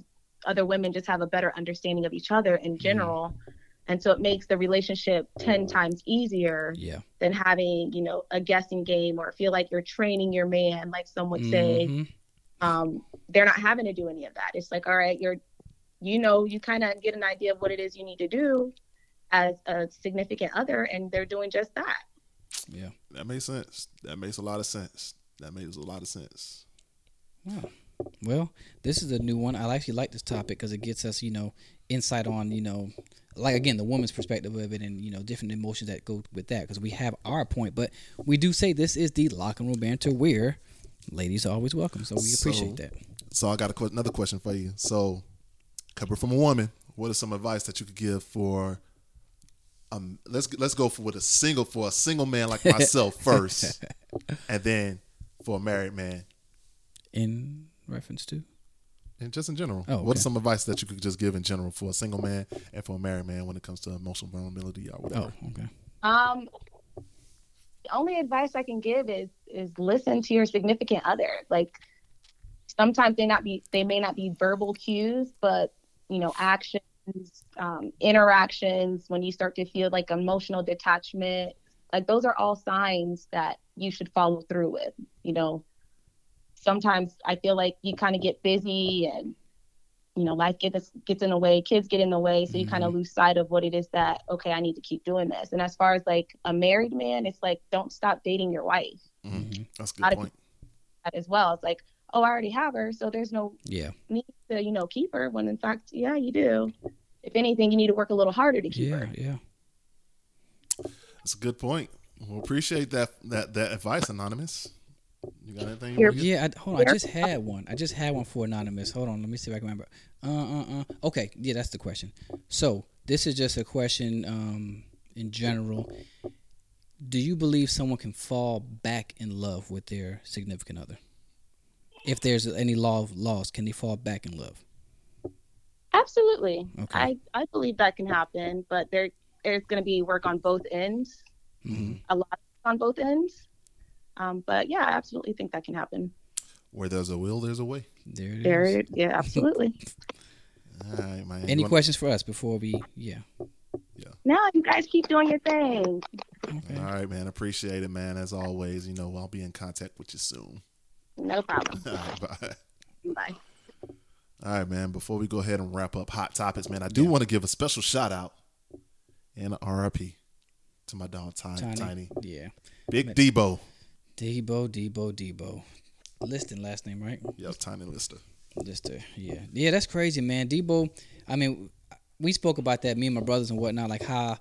other women just have a better understanding of each other in general, and so it makes the relationship ten times easier Yeah. than having you know a guessing game or feel like you're training your man like some would say Mhm. um they're not having to do any of that it's like all right you're you know you kind of get an idea of what it is you need to do as a significant other and they're doing just that Yeah. That makes sense. That makes a lot of sense. That makes a lot of sense. Well, this is a new one. I actually like this topic because it gets us, you know, insight on, you know, like again the woman's perspective of it, and you know, different emotions that go with that. Because we have our point, but we do say this is the Locker Room Banter where ladies are always welcome. So we appreciate So- that. So I got a, que- another question for you. So, cover from a woman. What is some advice that you could give for? Um, let's let's go for with a single for a single man like myself first, and then for a married man, In reference to and just in general. Oh, What's some advice that you could just give in general for a single man and for a married man when it comes to emotional vulnerability or whatever? oh, okay, um the only advice i can give is is listen to your significant other like sometimes they not be they may not be verbal cues but you know actions um, interactions when you start to feel like emotional detachment like those are all signs that you should follow through with you know sometimes i feel like you kind of get busy and you know life gets gets in the way kids get in the way so you kind of lose sight of what it is that okay i need to keep doing this and as far as like a married man it's like don't stop dating your wife Mhm. That's a good of point. that as well it's like oh i already have her so there's no yeah, need to you know keep her when in fact yeah you do if anything you need to work a little harder to keep yeah, her yeah. That's a good point. We'll appreciate that that that advice, anonymous. You got anything? You You're- wanna get? Yeah, I, hold on. I just had one. I just had one for anonymous. Hold on. Let me see if I can remember. Uh, uh, uh. Okay. Yeah, that's the question. So this is just a question, um, in general. Do you believe someone can fall back in love with their significant other? If there's any law of laws, can they fall back in love? absolutely Okay. i i believe that can happen but there there's going to be work on both ends hmm a lot on both ends um, but yeah i absolutely think that can happen Where there's a will, there's a way. There it is. there yeah absolutely All right, man. Any wanna- questions for us before we? Yeah. Yeah. No you guys keep doing your thing Okay. All right, man. Appreciate it, man. As always, you know, I'll be in contact with you soon. no problem All right, bye. bye All right, man. Before we go ahead and wrap up hot topics, man, I do want to give a special shout out and a RIP to my dog Tiny. Tiny. Tiny. Yeah. Big Debo. Debo, Debo, Debo. Liston last name, right? Yeah, Tiny Lister. To, yeah, yeah, that's crazy, man. Debo, I mean, we spoke about that, me and my brothers and whatnot, like how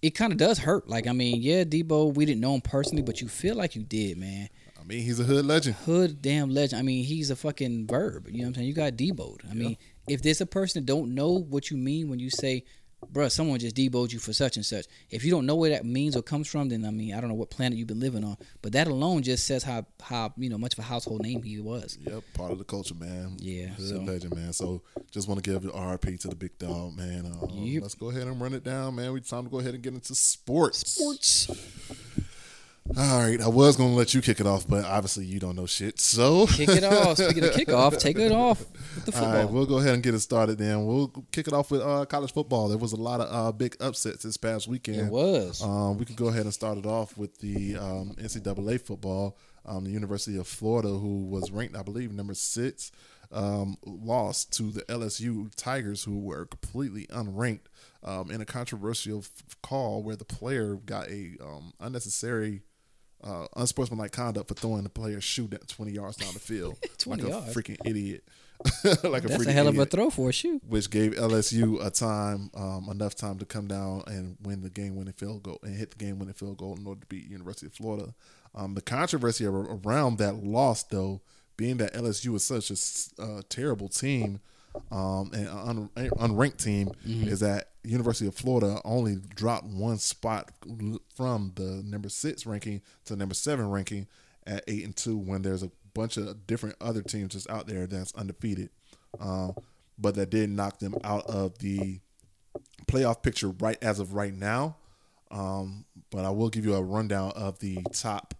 it kind of does hurt. Like, I mean, yeah, Debo, we didn't know him personally, but you feel like you did, man. I mean, he's a hood legend. Hood damn legend. I mean, he's a fucking verb. You know what I'm saying? You got Deboed. I mean, if there's a person that don't know what you mean when you say, bruh, someone just deboed you for such and such. If you don't know where that means or comes from, then I mean, I don't know what planet you've been living on. But that alone just says how how you know much of a household name he was. Yep, part of the culture, man. Yeah, so- legend, man. So just want to give the RIP to the big dog, man. Uh, Yep. Let's go ahead and run it down, man. We time to go ahead and get into sports. Sports. All right, I was gonna let you kick it off, but obviously you don't know shit. So Kick it off. Speaking of kickoff, take it off with the football. right, we'll go ahead and get it started. Then we'll kick it off with uh, college football. There was a lot of uh, big upsets this past weekend. it was. Um, we can go ahead and start it off with the um, NCAA football. Um, the University of Florida, who was ranked, I believe, number six, um, lost to the LSU Tigers, who were completely unranked um, in a controversial f- call where the player got a um, unnecessary. Uh, unsportsmanlike conduct for throwing the player's shoe that 20 yards down the field 20 like yards? a freaking idiot like a That's freaking a hell of a throw for a shoe. which gave LSU a time, um, enough time to come down and win the game winning field goal and hit the game winning field goal in order to beat University of Florida. Um, the controversy around that loss, though, being that LSU is such a uh, terrible team um, and un- unranked team, is that University of Florida only dropped one spot from the number six ranking to number seven ranking at eight and two when there's a bunch of different other teams just out there that's undefeated, uh, but that did knock them out of the playoff picture right as of right now. Um, but I will give you a rundown of the top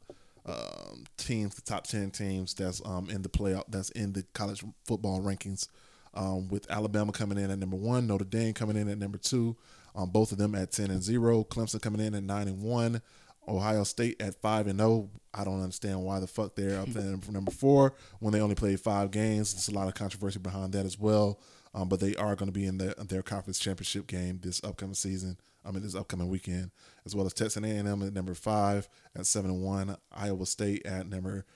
um, teams, the top ten teams that's um, in the playoff, that's in the college football rankings. Um, with Alabama coming in at number one, Notre Dame coming in at number two, um, both of them at ten and zero. Clemson coming in at nine and one. Ohio State at five and zero. I don't understand why the fuck they're up there number four when they only played five games. There's a lot of controversy behind that as well. Um, but they are going to be in their, their conference championship game this upcoming season. I mean, this upcoming weekend, as well as Texas A&M at number five at seven and one. Iowa State at number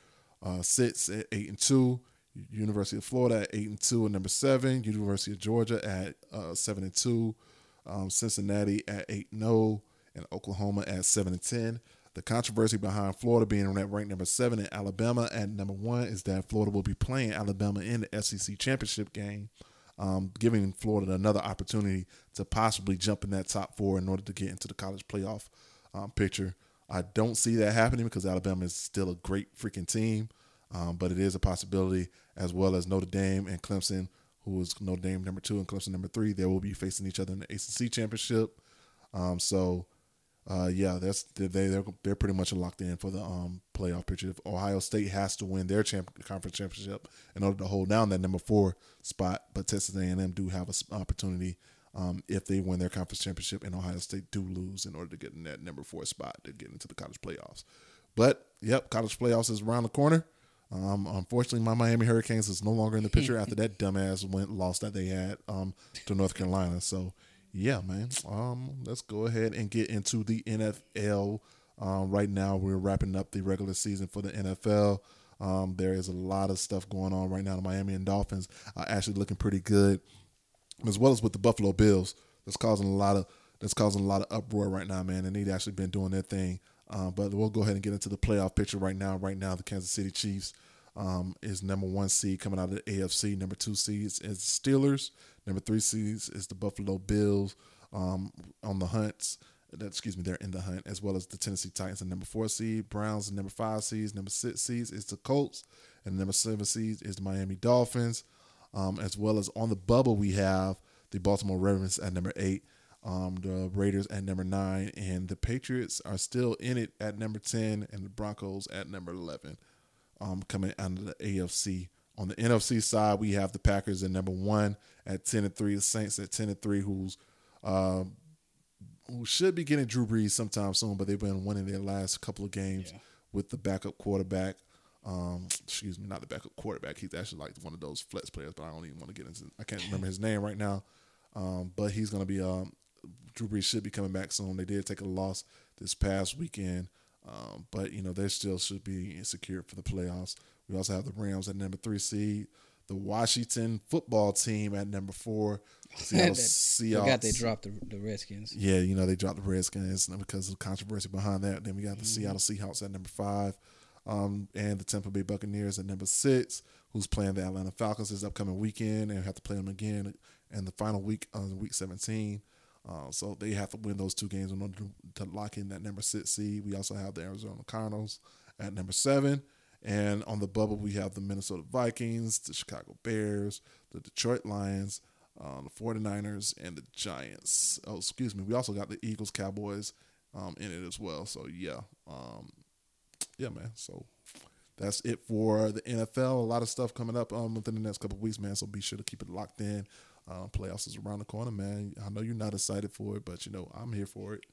uh, six at eight and two. University of Florida at eight and two and number seven. University of Georgia at uh, seven and two. Um, Cincinnati at eight and zero, and Oklahoma at seven and ten. The controversy behind Florida being ranked number seven and Alabama at number one is that Florida will be playing Alabama in the SEC championship game, um, giving Florida another opportunity to possibly jump in that top four in order to get into the college playoff um, picture. I don't see that happening because Alabama is still a great freaking team, um, but it is a possibility as well as Notre Dame and Clemson, who is Notre Dame number two and Clemson number three. They will be facing each other in the ACC championship. Um, so, uh, yeah, that's they they're they're pretty much locked in for the um, playoff picture. If Ohio State has to win their champ- conference championship in order to hold down that number four spot, but Texas A&M do have an opportunity um, if they win their conference championship and Ohio State do lose in order to get in that number four spot to get into the college playoffs. But yep, college playoffs is around the corner. Um, unfortunately, my Miami Hurricanes is no longer in the picture after that dumbass went loss that they had um, to North Carolina. So yeah, man. Um, let's go ahead and get into the NFL. Um, right now, we're wrapping up the regular season for the NFL. Um, there is a lot of stuff going on right now. The Miami and Dolphins are actually looking pretty good, as well as with the Buffalo Bills. That's causing a lot of that's causing a lot of uproar right now, man. And they've actually been doing their thing. Um, but we'll go ahead and get into the playoff picture right now. Right now, the Kansas City Chiefs um, is number one seed coming out of the AFC. Number two seeds is the Steelers. Number three seeds is the Buffalo Bills um, on the hunts. That, excuse me, they're in the hunt as well as the Tennessee Titans. And number four seed, Browns. And number five seeds, number six seeds is the Colts, and number seven seeds is the Miami Dolphins. Um, as well as on the bubble, we have the Baltimore Ravens at number eight, um, the Raiders at number nine, and the Patriots are still in it at number ten, and the Broncos at number eleven um, coming out of the AFC. On the NFC side, we have the Packers at number one at ten and three. The Saints at ten and three, who's uh, who should be getting Drew Brees sometime soon, but they've been winning their last couple of games Yeah. with the backup quarterback. Um, excuse me, not the backup quarterback. He's actually like one of those flex players, but I don't even want to get into. I can't remember his name right now. Um, but he's going to be. Um, Drew Brees should be coming back soon. They did take a loss this past weekend, um, but you know they still should be secure for the playoffs. We also have the Rams at number three seed, the Washington football team at number four, Seattle Seahawks. Forgot they dropped the, the Redskins. Yeah, you know they dropped the Redskins because of the controversy behind that. Then we got the Seattle Seahawks at number five, um, and the Tampa Bay Buccaneers at number six, who's playing the Atlanta Falcons this upcoming weekend and have to play them again in the final week on week seventeen. Uh, so they have to win those two games in order to, to lock in that number six seed. We also have the Arizona Cardinals at number seven. And on the bubble, we have the Minnesota Vikings, the Chicago Bears, the Detroit Lions, uh, the 49ers, and the Giants. Oh, excuse me. We also got the Eagles, Cowboys um, in it as well. So, yeah. Um, yeah, man. So that's it for the NFL. A lot of stuff coming up um, within the next couple of weeks, man. So be sure to keep it locked in. Uh, playoffs is around the corner, man. I know you're not excited for it, but you know I'm here for it.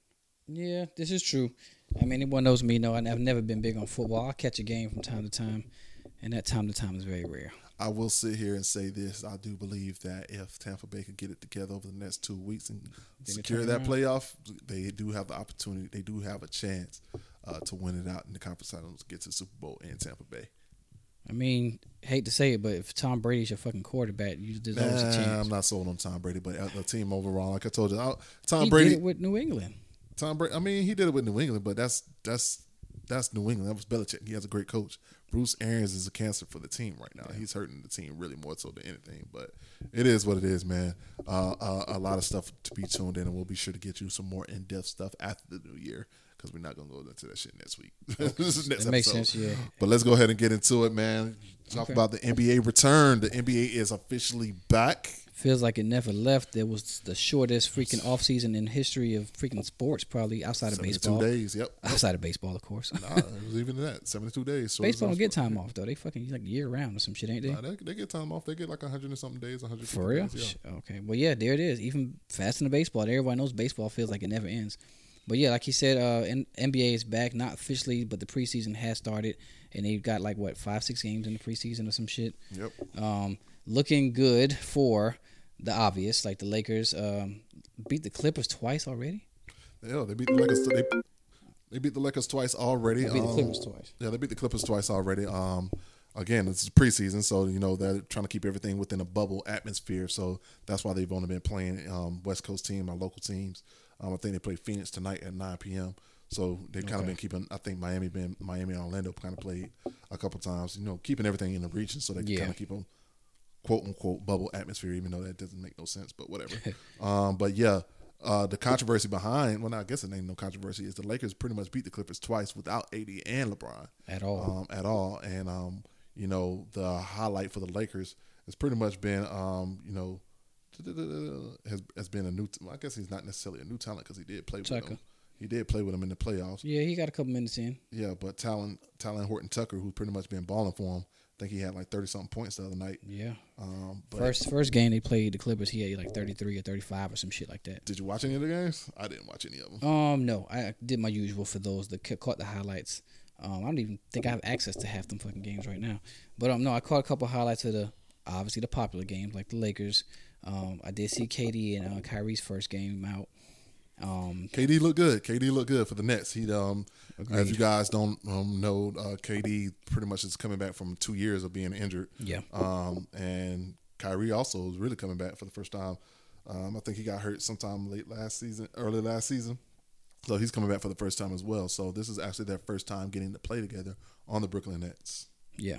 Yeah, this is true. I mean, anyone knows me know I've never been big on football. I'll catch a game from time to time, and that time to time is very rare. I will sit here and say this: I do believe that if Tampa Bay can get it together over the next two weeks and secure that around. playoff, they do have the opportunity. They do have a chance uh, to win it out in the conference finals, get to the Super Bowl in Tampa Bay. I mean, hate to say it, but if Tom Brady's your fucking quarterback, you deserve a Nah, chance. I'm not sold on Tom Brady, but the team overall, like I told you, I, Tom he Brady. did it with New England. Tom Brady. I mean, he did it with New England, but that's that's that's New England. That was Belichick. He has a great coach. Bruce Arians is a cancer for the team right now. He's hurting the team really more so than anything. But it is what it is, man. Uh, uh, a lot of stuff to be tuned in, and we'll be sure to get you some more in depth stuff after the new year because we're not gonna go into that shit next week. this is next That makes episode. sense, yeah. But let's go ahead and get into it, man. Talk Okay. about the NBA return. The NBA is officially back. Feels like it never left. There was the shortest freaking offseason in history of freaking sports, probably outside of 72 baseball. days. Yep. Outside of baseball, of course. Nah, it was even that. 72 days. So baseball don't get time off though. They fucking like year round or some shit, ain't they? Nah, they, they get time off. They get like 100 and something days, 100 For real? Days, Sh- Okay. Well, yeah, there it is. Even faster than baseball. Everybody knows baseball feels like it never ends. But yeah, like he said, uh, N- NBA is back, not officially, but the preseason has started, and they've got like what five, six games in the preseason or some shit. Yep. Um, looking good for the obvious, like the Lakers um, beat the Clippers twice already. Yeah, they beat the Lakers. They, they beat the Lakers twice already. They beat the Um, Clippers twice. Yeah, they beat the Clippers twice already. Um, again, it's preseason, so you know they're trying to keep everything within a bubble atmosphere. So that's why they've only been playing um, West Coast team, our local teams. Um, I think they play Phoenix tonight at 9 p.m. So they've kind of been keeping. I think Miami been Miami and Orlando kind of played a couple times. You know, keeping everything in the region so they can Yeah. kind of keep them quote unquote bubble atmosphere, even though that doesn't make no sense. But whatever. um, but yeah. Uh, the controversy behind, well, I guess it ain't no controversy, is the Lakers pretty much beat the Clippers twice without AD and LeBron At all. um, at all. And um, you know, the highlight for the Lakers has pretty much been, um, you know, has has been a new. I guess he's not necessarily a new talent because he did play with him. He did play with him in the playoffs. yeah, he got a couple minutes in. Yeah, but Talen Talen Horton Tucker, who's pretty much been balling for him. I think he had like thirty something points the other night. Yeah. Um, but First first game they played the Clippers, he had like 33 or 35 or some shit like that. did you watch any of the games? I didn't watch any of them. Um, no, I did my usual for those that caught the highlights. Um, I don't even think I have access to half them fucking games right now. But um, no, I caught a couple highlights of the obviously the popular games like the Lakers. Um, I did see KD and uh, Kyrie's first game out. Um, KD looked good. KD looked good for the Nets. He um, as you guys don't um, know, uh, KD pretty much is coming back from two years of being injured. yeah, Um, and Kyrie also is really coming back for the first time. Um, I think he got hurt sometime late last season, early last season. So he's coming back for the first time as well. So this is actually their first time getting to play together on the Brooklyn Nets. yeah.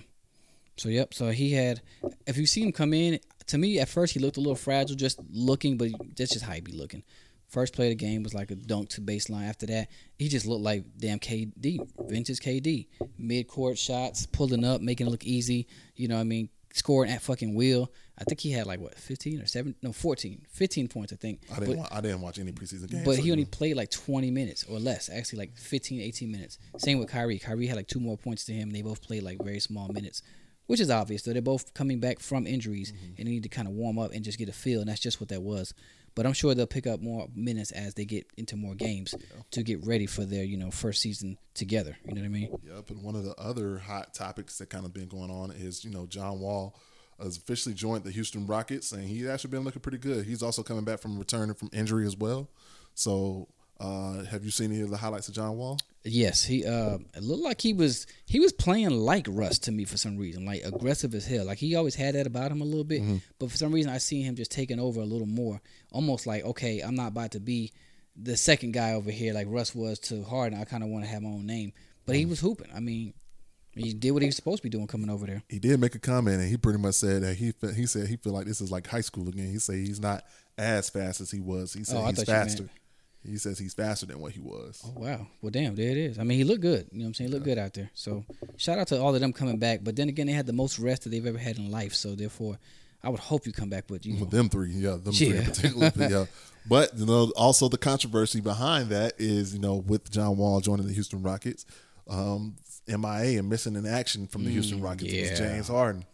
So yep. So he had. If you see him come in, to me at first he looked a little fragile, just looking, but that's just how he be looking. First play of the game was like a dunk to baseline. After that, he just looked like damn KD, vintage KD. Mid court shots, pulling up, making it look easy. You know what I mean? Scoring at fucking will. I think he had like what, 15 or 7? No, 14. 15 points, I think. I didn't, But- wa- I didn't watch any preseason games. but so, he only know. played like 20 minutes or less, actually like 15, 18 minutes. Same with Kyrie. Kyrie had like two more points to him. They both played like very small minutes, which is obvious. So they're both coming back from injuries Mm-hmm. and they need to kind of warm up and just get a feel, and that's just what that was. But I'm sure they'll pick up more minutes as they get into more games to get ready for their you know first season together. You know what I mean? Yep, and one of the other hot topics that kind of been going on is you know John Wall has officially joined the Houston Rockets, and he's actually been looking pretty good. He's also coming back from returning from injury as well. So, uh, have you seen any of the highlights of John Wall? Yes, he uh it looked like he was he was playing like Russ to me for some reason, like aggressive as hell. Like he always had that about him a little bit, but for some reason I seen him just taking over a little more, almost like okay, I'm not about to be the second guy over here like Russ was to Harden. I kind of want to have my own name, but he was hooping. I mean, he did what he was supposed to be doing coming over there. He did make a comment, and he pretty much said that he he said he feel like this is like high school again. He said he's not as fast as he was. He said Oh, he's thought you meant- faster. He says he's faster than what he was. Oh wow. Well damn, there it is. I mean he looked good. You know what I'm saying? He looked good out there. So shout out to all of them coming back. But then again they had the most rest that they've ever had in life. So therefore I would hope you come back with you know, them three, yeah, them three in Yeah. particular, but yeah. But you know, also the controversy behind that is you know with John Wall joining the Houston Rockets, um, MIA and missing in action from the Houston Rockets Mm, yeah. was James Harden,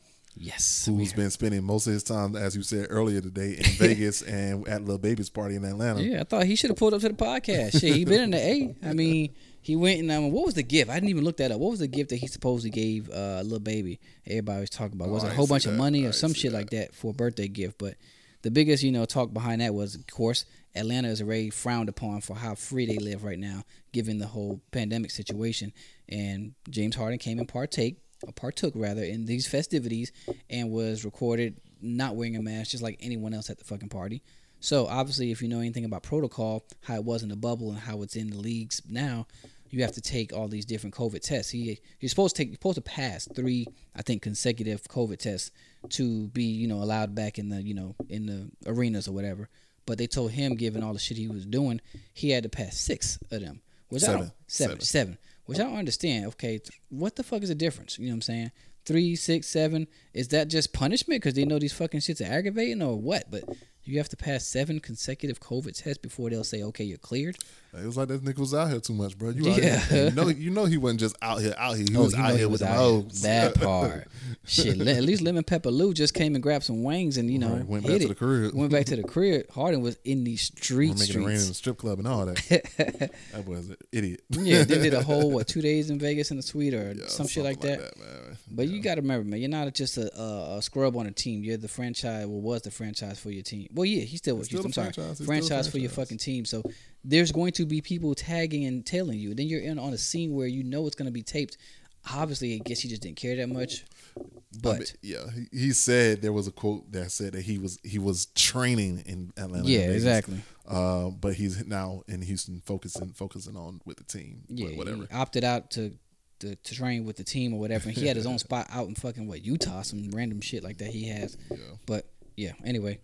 Yes. who's been spending most of his time, as you said earlier today, in Vegas and at Lil Baby's party in Atlanta. Yeah, I thought he should have pulled up to the podcast. Shit, he been in the A. I mean, he went and um, what was the gift? I didn't even look that up. What was the gift that he supposedly gave uh, Lil Baby? Everybody was talking about. Was Oh, it I a whole bunch see of money or some shit that. like that for a birthday gift? But the biggest, you know, talk behind that was, of course, Atlanta is already frowned upon for how free they live right now, given the whole pandemic situation. And James Harden came and partake, partook rather, in these festivities and was recorded not wearing a mask, just like anyone else at the fucking party. So obviously, if you know anything about protocol, how it was in the bubble and how it's in the leagues now, you have to take all these different COVID tests. He you're supposed to take you're supposed to pass three, I think, consecutive COVID tests to be you know allowed back in the you know in the arenas or whatever. But they told him, given all the shit he was doing, he had to pass six of them. Which I Seven. don't, seven, Seven. seven. Which I don't understand. Okay, th- what the fuck is the difference? You know what I'm saying? Three, six, seven. Is that just punishment because they know these fucking shits are aggravating or what? But you have to pass seven consecutive COVID tests before they'll say, okay, you're cleared. It was like that nigga was out here too much, bro. You out Yeah. here, you know, you know he wasn't just out here, out here. He Oh, was out he here was with out hoes. That part. Shit, at least Lemon Pepper Lou just came and grabbed some wings and you know Right, went hit back to it. the crib. Went back to the crib. Harden was in the We're street making it rain in the strip club and all that. that boy's an idiot. yeah, they did a whole what two days in Vegas in the suite or Yeah, some shit like something that. man. But you got to remember, man, you're not just a, a, a scrub on a team. You're the franchise. Well, was the franchise for your team? Well, yeah, he still was. He's still I'm the sorry, franchise. He's franchise for your fucking team. So there's going to be people tagging and tailing you. Then you're in on a scene where you know it's going to be taped. Obviously, I guess he just didn't care that much. But I mean, yeah, he, he said there was a quote that said that he was he was training in Atlanta. yeah, Vegas. exactly. Uh, but he's now in Houston, focusing focusing on with the team. Yeah, whatever. He opted out to, to to train with the team or whatever. And he had his own spot out in fucking what Utah, some random shit like that he has. Yeah. But yeah, anyway,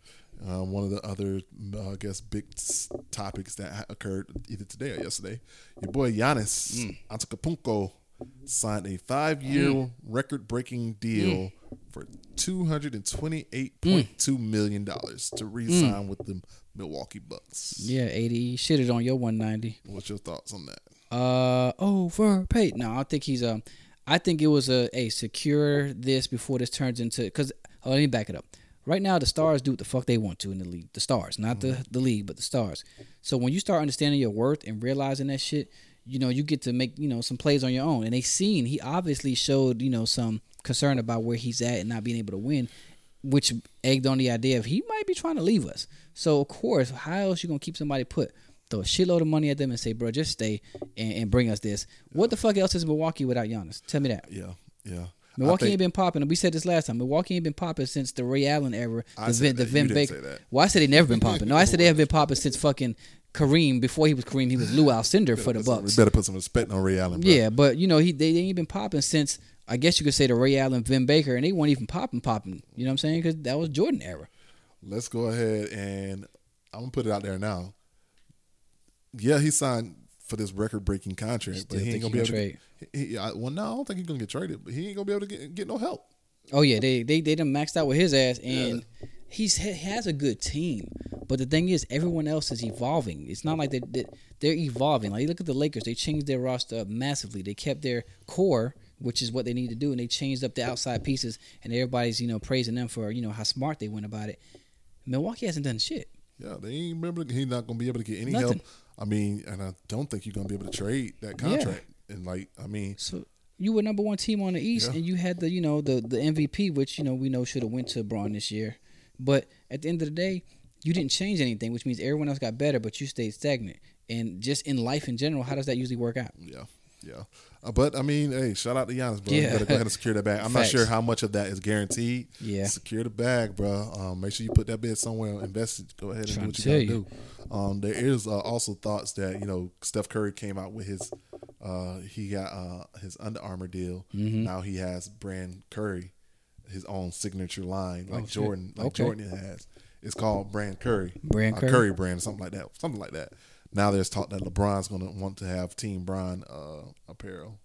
Uh, one of the other, uh, I guess, big s- topics that occurred either today or yesterday. Your boy Giannis Mm. Antetokounmpo signed a five-year record-breaking deal for two hundred and twenty-eight point two million dollars to re-sign with the Milwaukee Bucks. yeah, AD shitted on your one ninety. What's your thoughts on that? Uh, overpaid. No, I think he's um, I think it was a a secure this before this turns into because oh, let me back it up. Right now, the stars do what the fuck they want to in the league. The stars, not the the league, but the stars. So when you start understanding your worth and realizing that shit, you know you get to make you know some plays on your own. And they seen he obviously showed you know some concern about where he's at and not being able to win, which egged on the idea of he might be trying to leave us. So of course, how else you gonna keep somebody put? Throw a shitload of money at them and say, bro, just stay and, and bring us this. What the fuck else is Milwaukee without Giannis? Tell me that. Yeah, yeah. Milwaukee think- ain't been popping. We said this last time. Milwaukee ain't been popping since the Ray Allen era. I The Vin, the. Vin Baker. say that. Well, I said they never been popping. No, I said they have been popping since fucking Kareem. Before he was Kareem, he was Lew Alcindor for the some- Bucks. We better put some respect on Ray Allen. Bro. Yeah, but you know he they, they ain't been popping since I guess you could say the Ray Allen, Vin Baker, and they weren't even popping, popping. You know what I'm saying? Because that was Jordan era. Let's go ahead and I'm gonna put it out there now. Yeah, he signed for this record-breaking contract, Still but he ain't gonna be able to. He, I, well, no, I don't think he's gonna get traded, but he ain't gonna be able to get, get no help. Oh yeah, they they they done maxed out with his ass, and he's he has a good team. But the thing is, everyone else is evolving. It's not like they they- they're evolving. Like you look at the Lakers, they changed their roster up massively. They kept their core, which is what they need to do, and they changed up the outside pieces. And everybody's you know praising them for you know how smart they went about it. Milwaukee hasn't done shit. Yeah, they ain't remember. He's not gonna be able to get any Nothing. help. I mean, and I don't think you're gonna be able to trade that contract. And like, I mean, So you were number one team on the East, Yeah. and you had the you know the the MVP, which you know we know should have went to Bron this year. But at the end of the day, you didn't change anything, which means everyone else got better, but you stayed stagnant. And just in life in general, how does that usually work out? yeah, yeah. Uh, but I mean, hey, shout out to Giannis, bro. You gotta go ahead and secure that bag. I'm not sure how much of that is guaranteed. Yeah. secure the bag, bro. Um, make sure you put that bid somewhere, invest it. Go ahead and do what to you gotta do. Um, there is uh, also thoughts that you know Steph Curry came out with his, uh, he got uh, his Under Armour deal. Mm-hmm. Now he has brand Curry, his own signature line like Oh, shit. Jordan, like Okay. Jordan has. It's called Brand Curry, Brand Curry? Curry brand, something like that, something like that. Now there's talk that LeBron's gonna want to have Team Bron uh, apparel.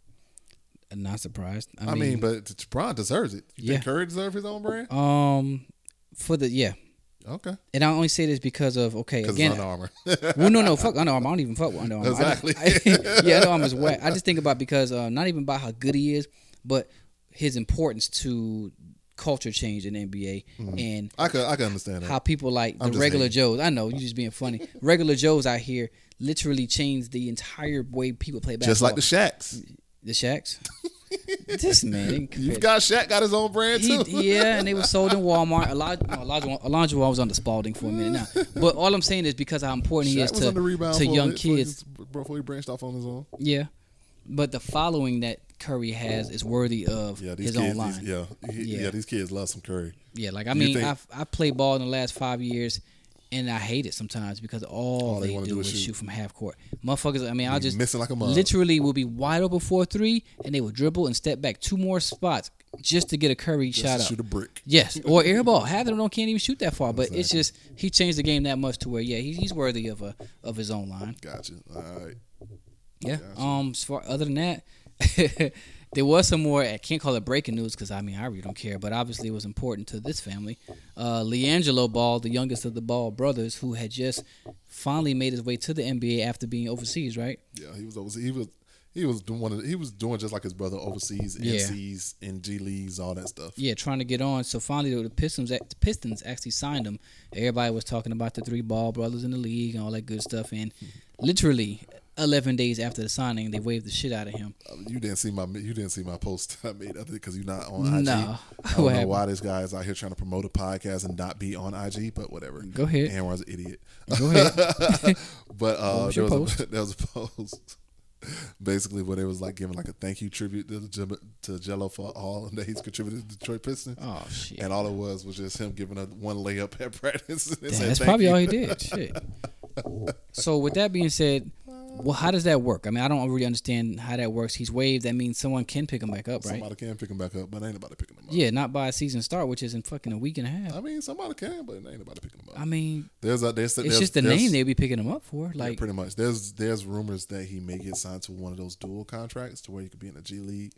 I'm not surprised. I, I, mean, but LeBron deserves it. You think Yeah. Curry deserves his own brand? um, for the yeah, Okay, and I only say this because of okay again. Under Armour. well, no, no, fuck Under Armour. I don't even fuck with Under Armour. I Exactly. I- yeah, Under Armour's whack. I just think about because uh, not even about how good he is, but his importance to culture change in the NBA mm-hmm. and I could I can understand that. how people like the regular hating. Joes. I know you just being funny. regular Joes out here literally changed the entire way people play basketball. Just like the Shaqs. the Shaqs. this man, You've got Shaq got his own brand he, too. yeah, and they were sold in Walmart. Elijah, no, Elijah, Elijah was under Spalding for a minute now. But all I'm saying is because how important he is to, on the to young he kids. before he branched off on his own. Yeah, but the following that Curry has is worthy of Yeah, these his kids. own line. These, yeah, he- Yeah. yeah, these kids love some Curry. Yeah, like I mean, I've I played ball in the last five years. and I hate it sometimes because all, All they they, do do is shoot. shoot. from half court. Motherfuckers, I mean, I'll Be just missing like a mug. literally will be wide open for three, and they will dribble and step back two more spots just to get a Curry Just shot to up. shoot a brick. Yes, or air ball. Half of them can't even shoot that far, but it's just he changed the game that much to where yeah, he, he's worthy of a of his own line. Gotcha. All right. Yeah. Gotcha. Um. As far other than that, there was some more. I can't call it breaking news because I mean I really don't care, but obviously it was important to this family. Uh, LiAngelo Ball, the youngest of the Ball brothers, who had just finally made his way to the NBA after being overseas, right? Yeah, he was overseas. He was he was doing one of, he was doing just like his brother overseas, Yeah. NCs, NG leagues, all that stuff. Yeah, trying to get on. So finally, the Pistons, the Pistons actually signed him. Everybody was talking about the three Ball brothers in the league and all that good stuff. And literally, eleven days after the signing, they waived the shit out of him. Uh, You didn't see my you didn't see my post I made because you're not on IG. No. I don't know why this guy is out here trying to promote a podcast and not be on IG, but whatever. Go ahead. Aaron's an idiot. Go ahead. but uh, was there was a, post? there was a post basically where they was like giving like a thank you tribute to to Gelo for all that he's contributed to Detroit Pistons. oh shit. And all it was was just him giving a one layup at practice. Damn, that's probably you." all he did. Shit. So with that being said, well, how does that work? I mean, I don't really understand how that works. He's waived. That means someone can pick him back up, right? Somebody can pick him back up, but ain't nobody picking him up. Yeah, not by a season start, which is in fucking a week and a half. I mean, somebody can, but ain't nobody picking him up. I mean, there's a there's, it's there's just the name they'll be picking him up for. Yeah, Like, pretty much. There's there's rumors that he may get signed to one of those dual contracts to where he could be in the G League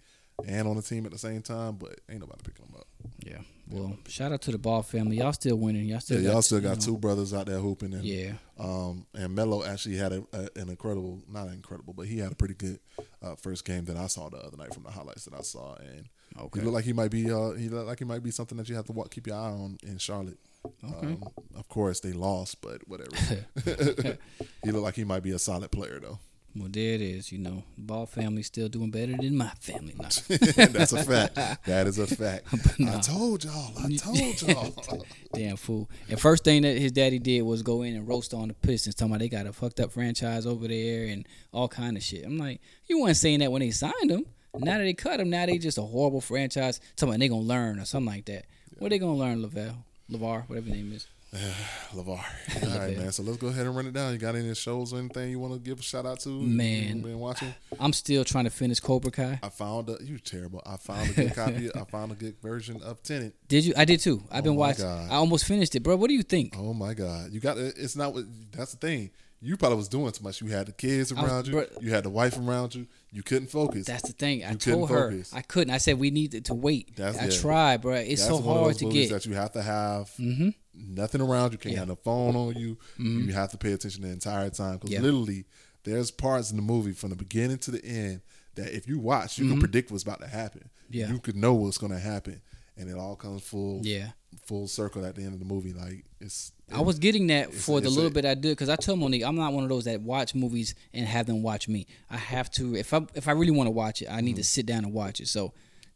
and on the team at the same time, but ain't nobody picking him up. yeah. Well, shout out to the Ball family. Y'all still winning. Y'all still Yeah, got, y'all still got know, two brothers out there hooping, and Yeah. um, and Melo actually had a, a, an incredible, not incredible, but he had a pretty good uh, first game that I saw the other night from the highlights that I saw, and Okay. he looked like he might be, uh, he looked like he might be something that you have to walk, keep your eye on in Charlotte. Um, of course, they lost, but whatever. he looked like he might be a solid player though. Well, there it is. You know, Ball family still doing better than my family. That's a fact. That is a fact. I told y'all. I told y'all. Damn fool. And first thing that his daddy did was go in and roast on the Pistons, talking about they got a fucked up franchise over there and all kind of shit. I'm like, you weren't saying that when they signed him. Now that they cut him, now they just a horrible franchise. Talking about they gonna learn or something like that. What they gonna learn, Lavelle? Lavar, whatever your name is. Lavar. All right, man. So let's go ahead and run it down. You got any shows or anything you want to give a shout out to? Man. been watching. I'm still trying to finish Cobra Kai. I found a you terrible. I found a good copy. I found a good version of Tenet. Did you? I did too. I've been Oh my watching. God. I almost finished it, bro. What do you think? Oh my god, you got it. it's not what that's the thing. You probably was doing too much. You had the kids was- around you. bro- You had the wife around you. You couldn't focus. That's the thing. I You told her focus. I couldn't. I said we needed to wait. That's- I yeah. tried, bro. It's so hard to get. that you have to have mm-hmm. Nothing around you. Can't Yeah. have no phone on you. You have to pay attention the entire time because Yeah. literally, there's parts in the movie from the beginning to the end that if you watch, you can predict what's about to happen. Mm-hmm. Yeah. you could know what's going to happen, and it all comes full Yeah. full circle at the end of the movie. Like it's I was getting that for the little a- bit I did because I told Monique I'm not one of those that watch movies and have them watch me. I have to if I if I really want to watch it, I need Mm-hmm. to sit down and watch it. So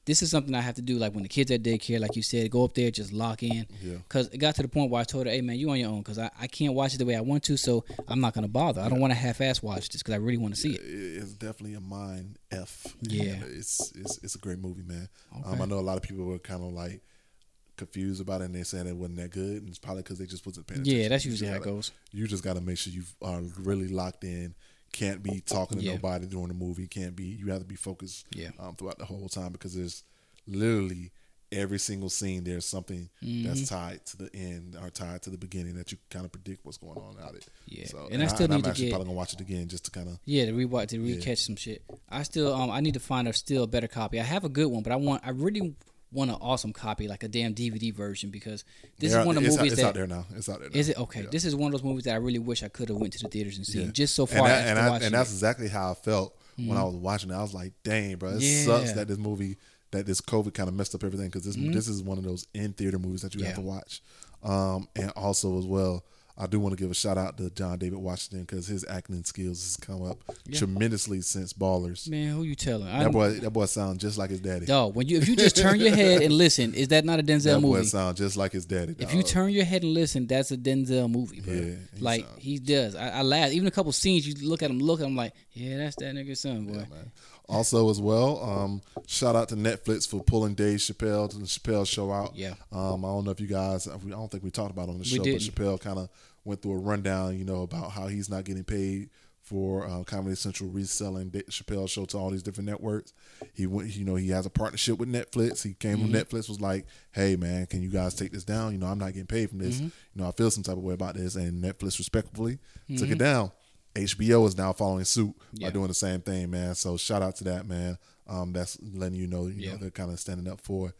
this is something I have to do. Like when the kids at daycare, like you said, go up there, just lock in. Yeah. Because it got to the point where I told her, "Hey man, you on your own because I, I can't watch it the way I want to. So I'm not gonna bother. I don't want to half-ass watch this because I really want to see it. it's definitely a mind f. Yeah. it's it's it's a great movie, man. Um, I know a lot of people were kind of like confused about it, and they saying it wasn't that good, and it's probably because they just wasn't paying attention. Yeah, that's usually how it goes. You just got to make sure you are really locked in. Can't be talking to Yeah. nobody during the movie. Can't be. You have to be focused. Yeah. Um, throughout the whole time because there's literally every single scene. There's something Mm-hmm. that's tied to the end or tied to the beginning that you kind of predict what's going on out of it. Yeah. So, And I still and need I'm to actually get- probably gonna watch it again just to kind of. Yeah, to rewatch to Yeah. recatch some shit. I still um I need to find a still better copy. I have a good one, but I want I really want an awesome copy, like a damn DVD version, because this is one of the movies it's that out there now. It's out there. Now. is it okay. Yeah. This is one of those movies that I really wish I could have went to the theaters and seen. Yeah. Just so and far that- and, I- and that's exactly how I felt when I was watching it. I was like, "Dang, bro, it Yeah. sucks that this movie, that this COVID kind of messed up everything because this this is one of those in theater movies that you have Mm-hmm. To watch." Um, and also as well, I do want to give a shout out to John David Washington because his acting skills has come up tremendously since Ballers. Man, who you telling? That boy, that boy sounds just like his daddy. dog, when you if you just turn your head and listen, is that not a Denzel that boy movie? sounds just like his daddy. If you turn your head and listen, that's a Denzel movie, bro. Yeah, he like sound- he does. I, I laugh. Even a couple scenes, you look at him, look, I'm like, yeah, that's that nigga's son, boy. man. Also, as well, um, shout out to Netflix for pulling Dave Chappelle to the Chappelle show out. Yeah. Um, I don't know if you guys, I don't think we talked about it on the show, but Chappelle kind of went through a rundown, you know, about how he's not getting paid for uh, Comedy Central reselling Dave Chappelle show to all these different networks. He went, you know, he has a partnership with Netflix. He came Mm-hmm. from Netflix, was like, "Hey, man, can you guys take this down? You know, I'm not getting paid from this. Mm-hmm. You know, I feel some type of way about this." And Netflix respectfully took Mm-hmm. it down. HBO is now following suit Yeah. by doing the same thing, man. So shout out to that, man. Um, that's letting you know, you Yeah. know, they're kind of standing up for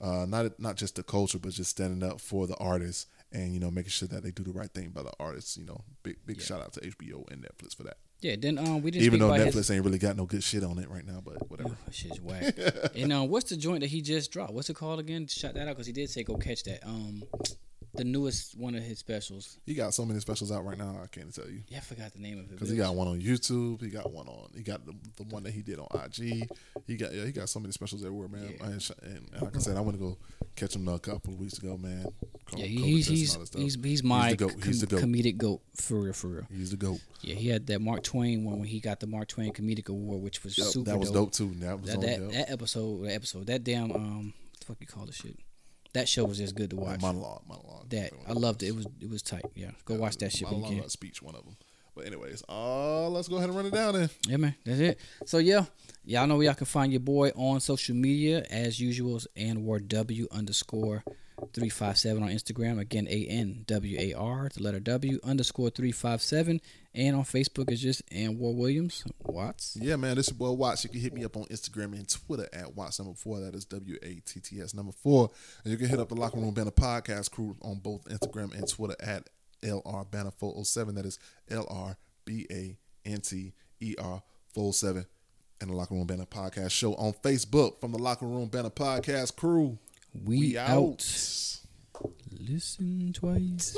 uh, not not just the culture, but just standing up for the artists and you know making sure that they do the right thing by the artists. You know, big big shout out to HBO and Netflix for that. Yeah, then um, we didn't Even though Netflix his, ain't really got no good shit on it right now, but whatever. That shit's whack. and um, what's the joint that he just dropped? What's it called again? Shout that out because he did say go catch that. Um, the newest one of his specials. He got so many specials out right now. I can't tell you Yeah, I forgot the name of it. because he got one on YouTube. He got one on. He got the, the one that he did on IG. He got yeah. He got so many specials everywhere, man. Yeah. And, and, like I said, I went to go catch him a couple of weeks ago, man. Yeah, he's he's he's he's my the goat. He's the goat. comedic goat for real, for real. He's the goat. Yeah, he had that Mark Twain one when he got the Mark Twain Comedic Award, which was Yep, super that was dope, too. That was That on. that, yep. that episode, that episode, that damn um, what the fuck you call the shit? That show was just good to watch. monologue, monologue. That I loved it. It was it was tight. Yeah, go watch that shit when you can. speech, one of them. But anyways, uh, let's go ahead and run it down then. Yeah, man, that's it. So yeah, y'all know where y'all can find your boy on social media as usual, Anwar W underscore three five seven on Instagram. Again, A N W A R, the letter W underscore three five seven, and on Facebook is just Anwar Williams Watts. Yeah, man, this is boy Watts. You can hit me up on Instagram and Twitter at Watts number four. That is W A T T S number four. And you can hit up the Locker Room Banter podcast crew on both Instagram and Twitter at LR Banter 407. That is L R B A N T E R 407. And the Locker Room Banter podcast show on Facebook from the Locker Room Banter podcast crew. We, We out. out. Listen twice.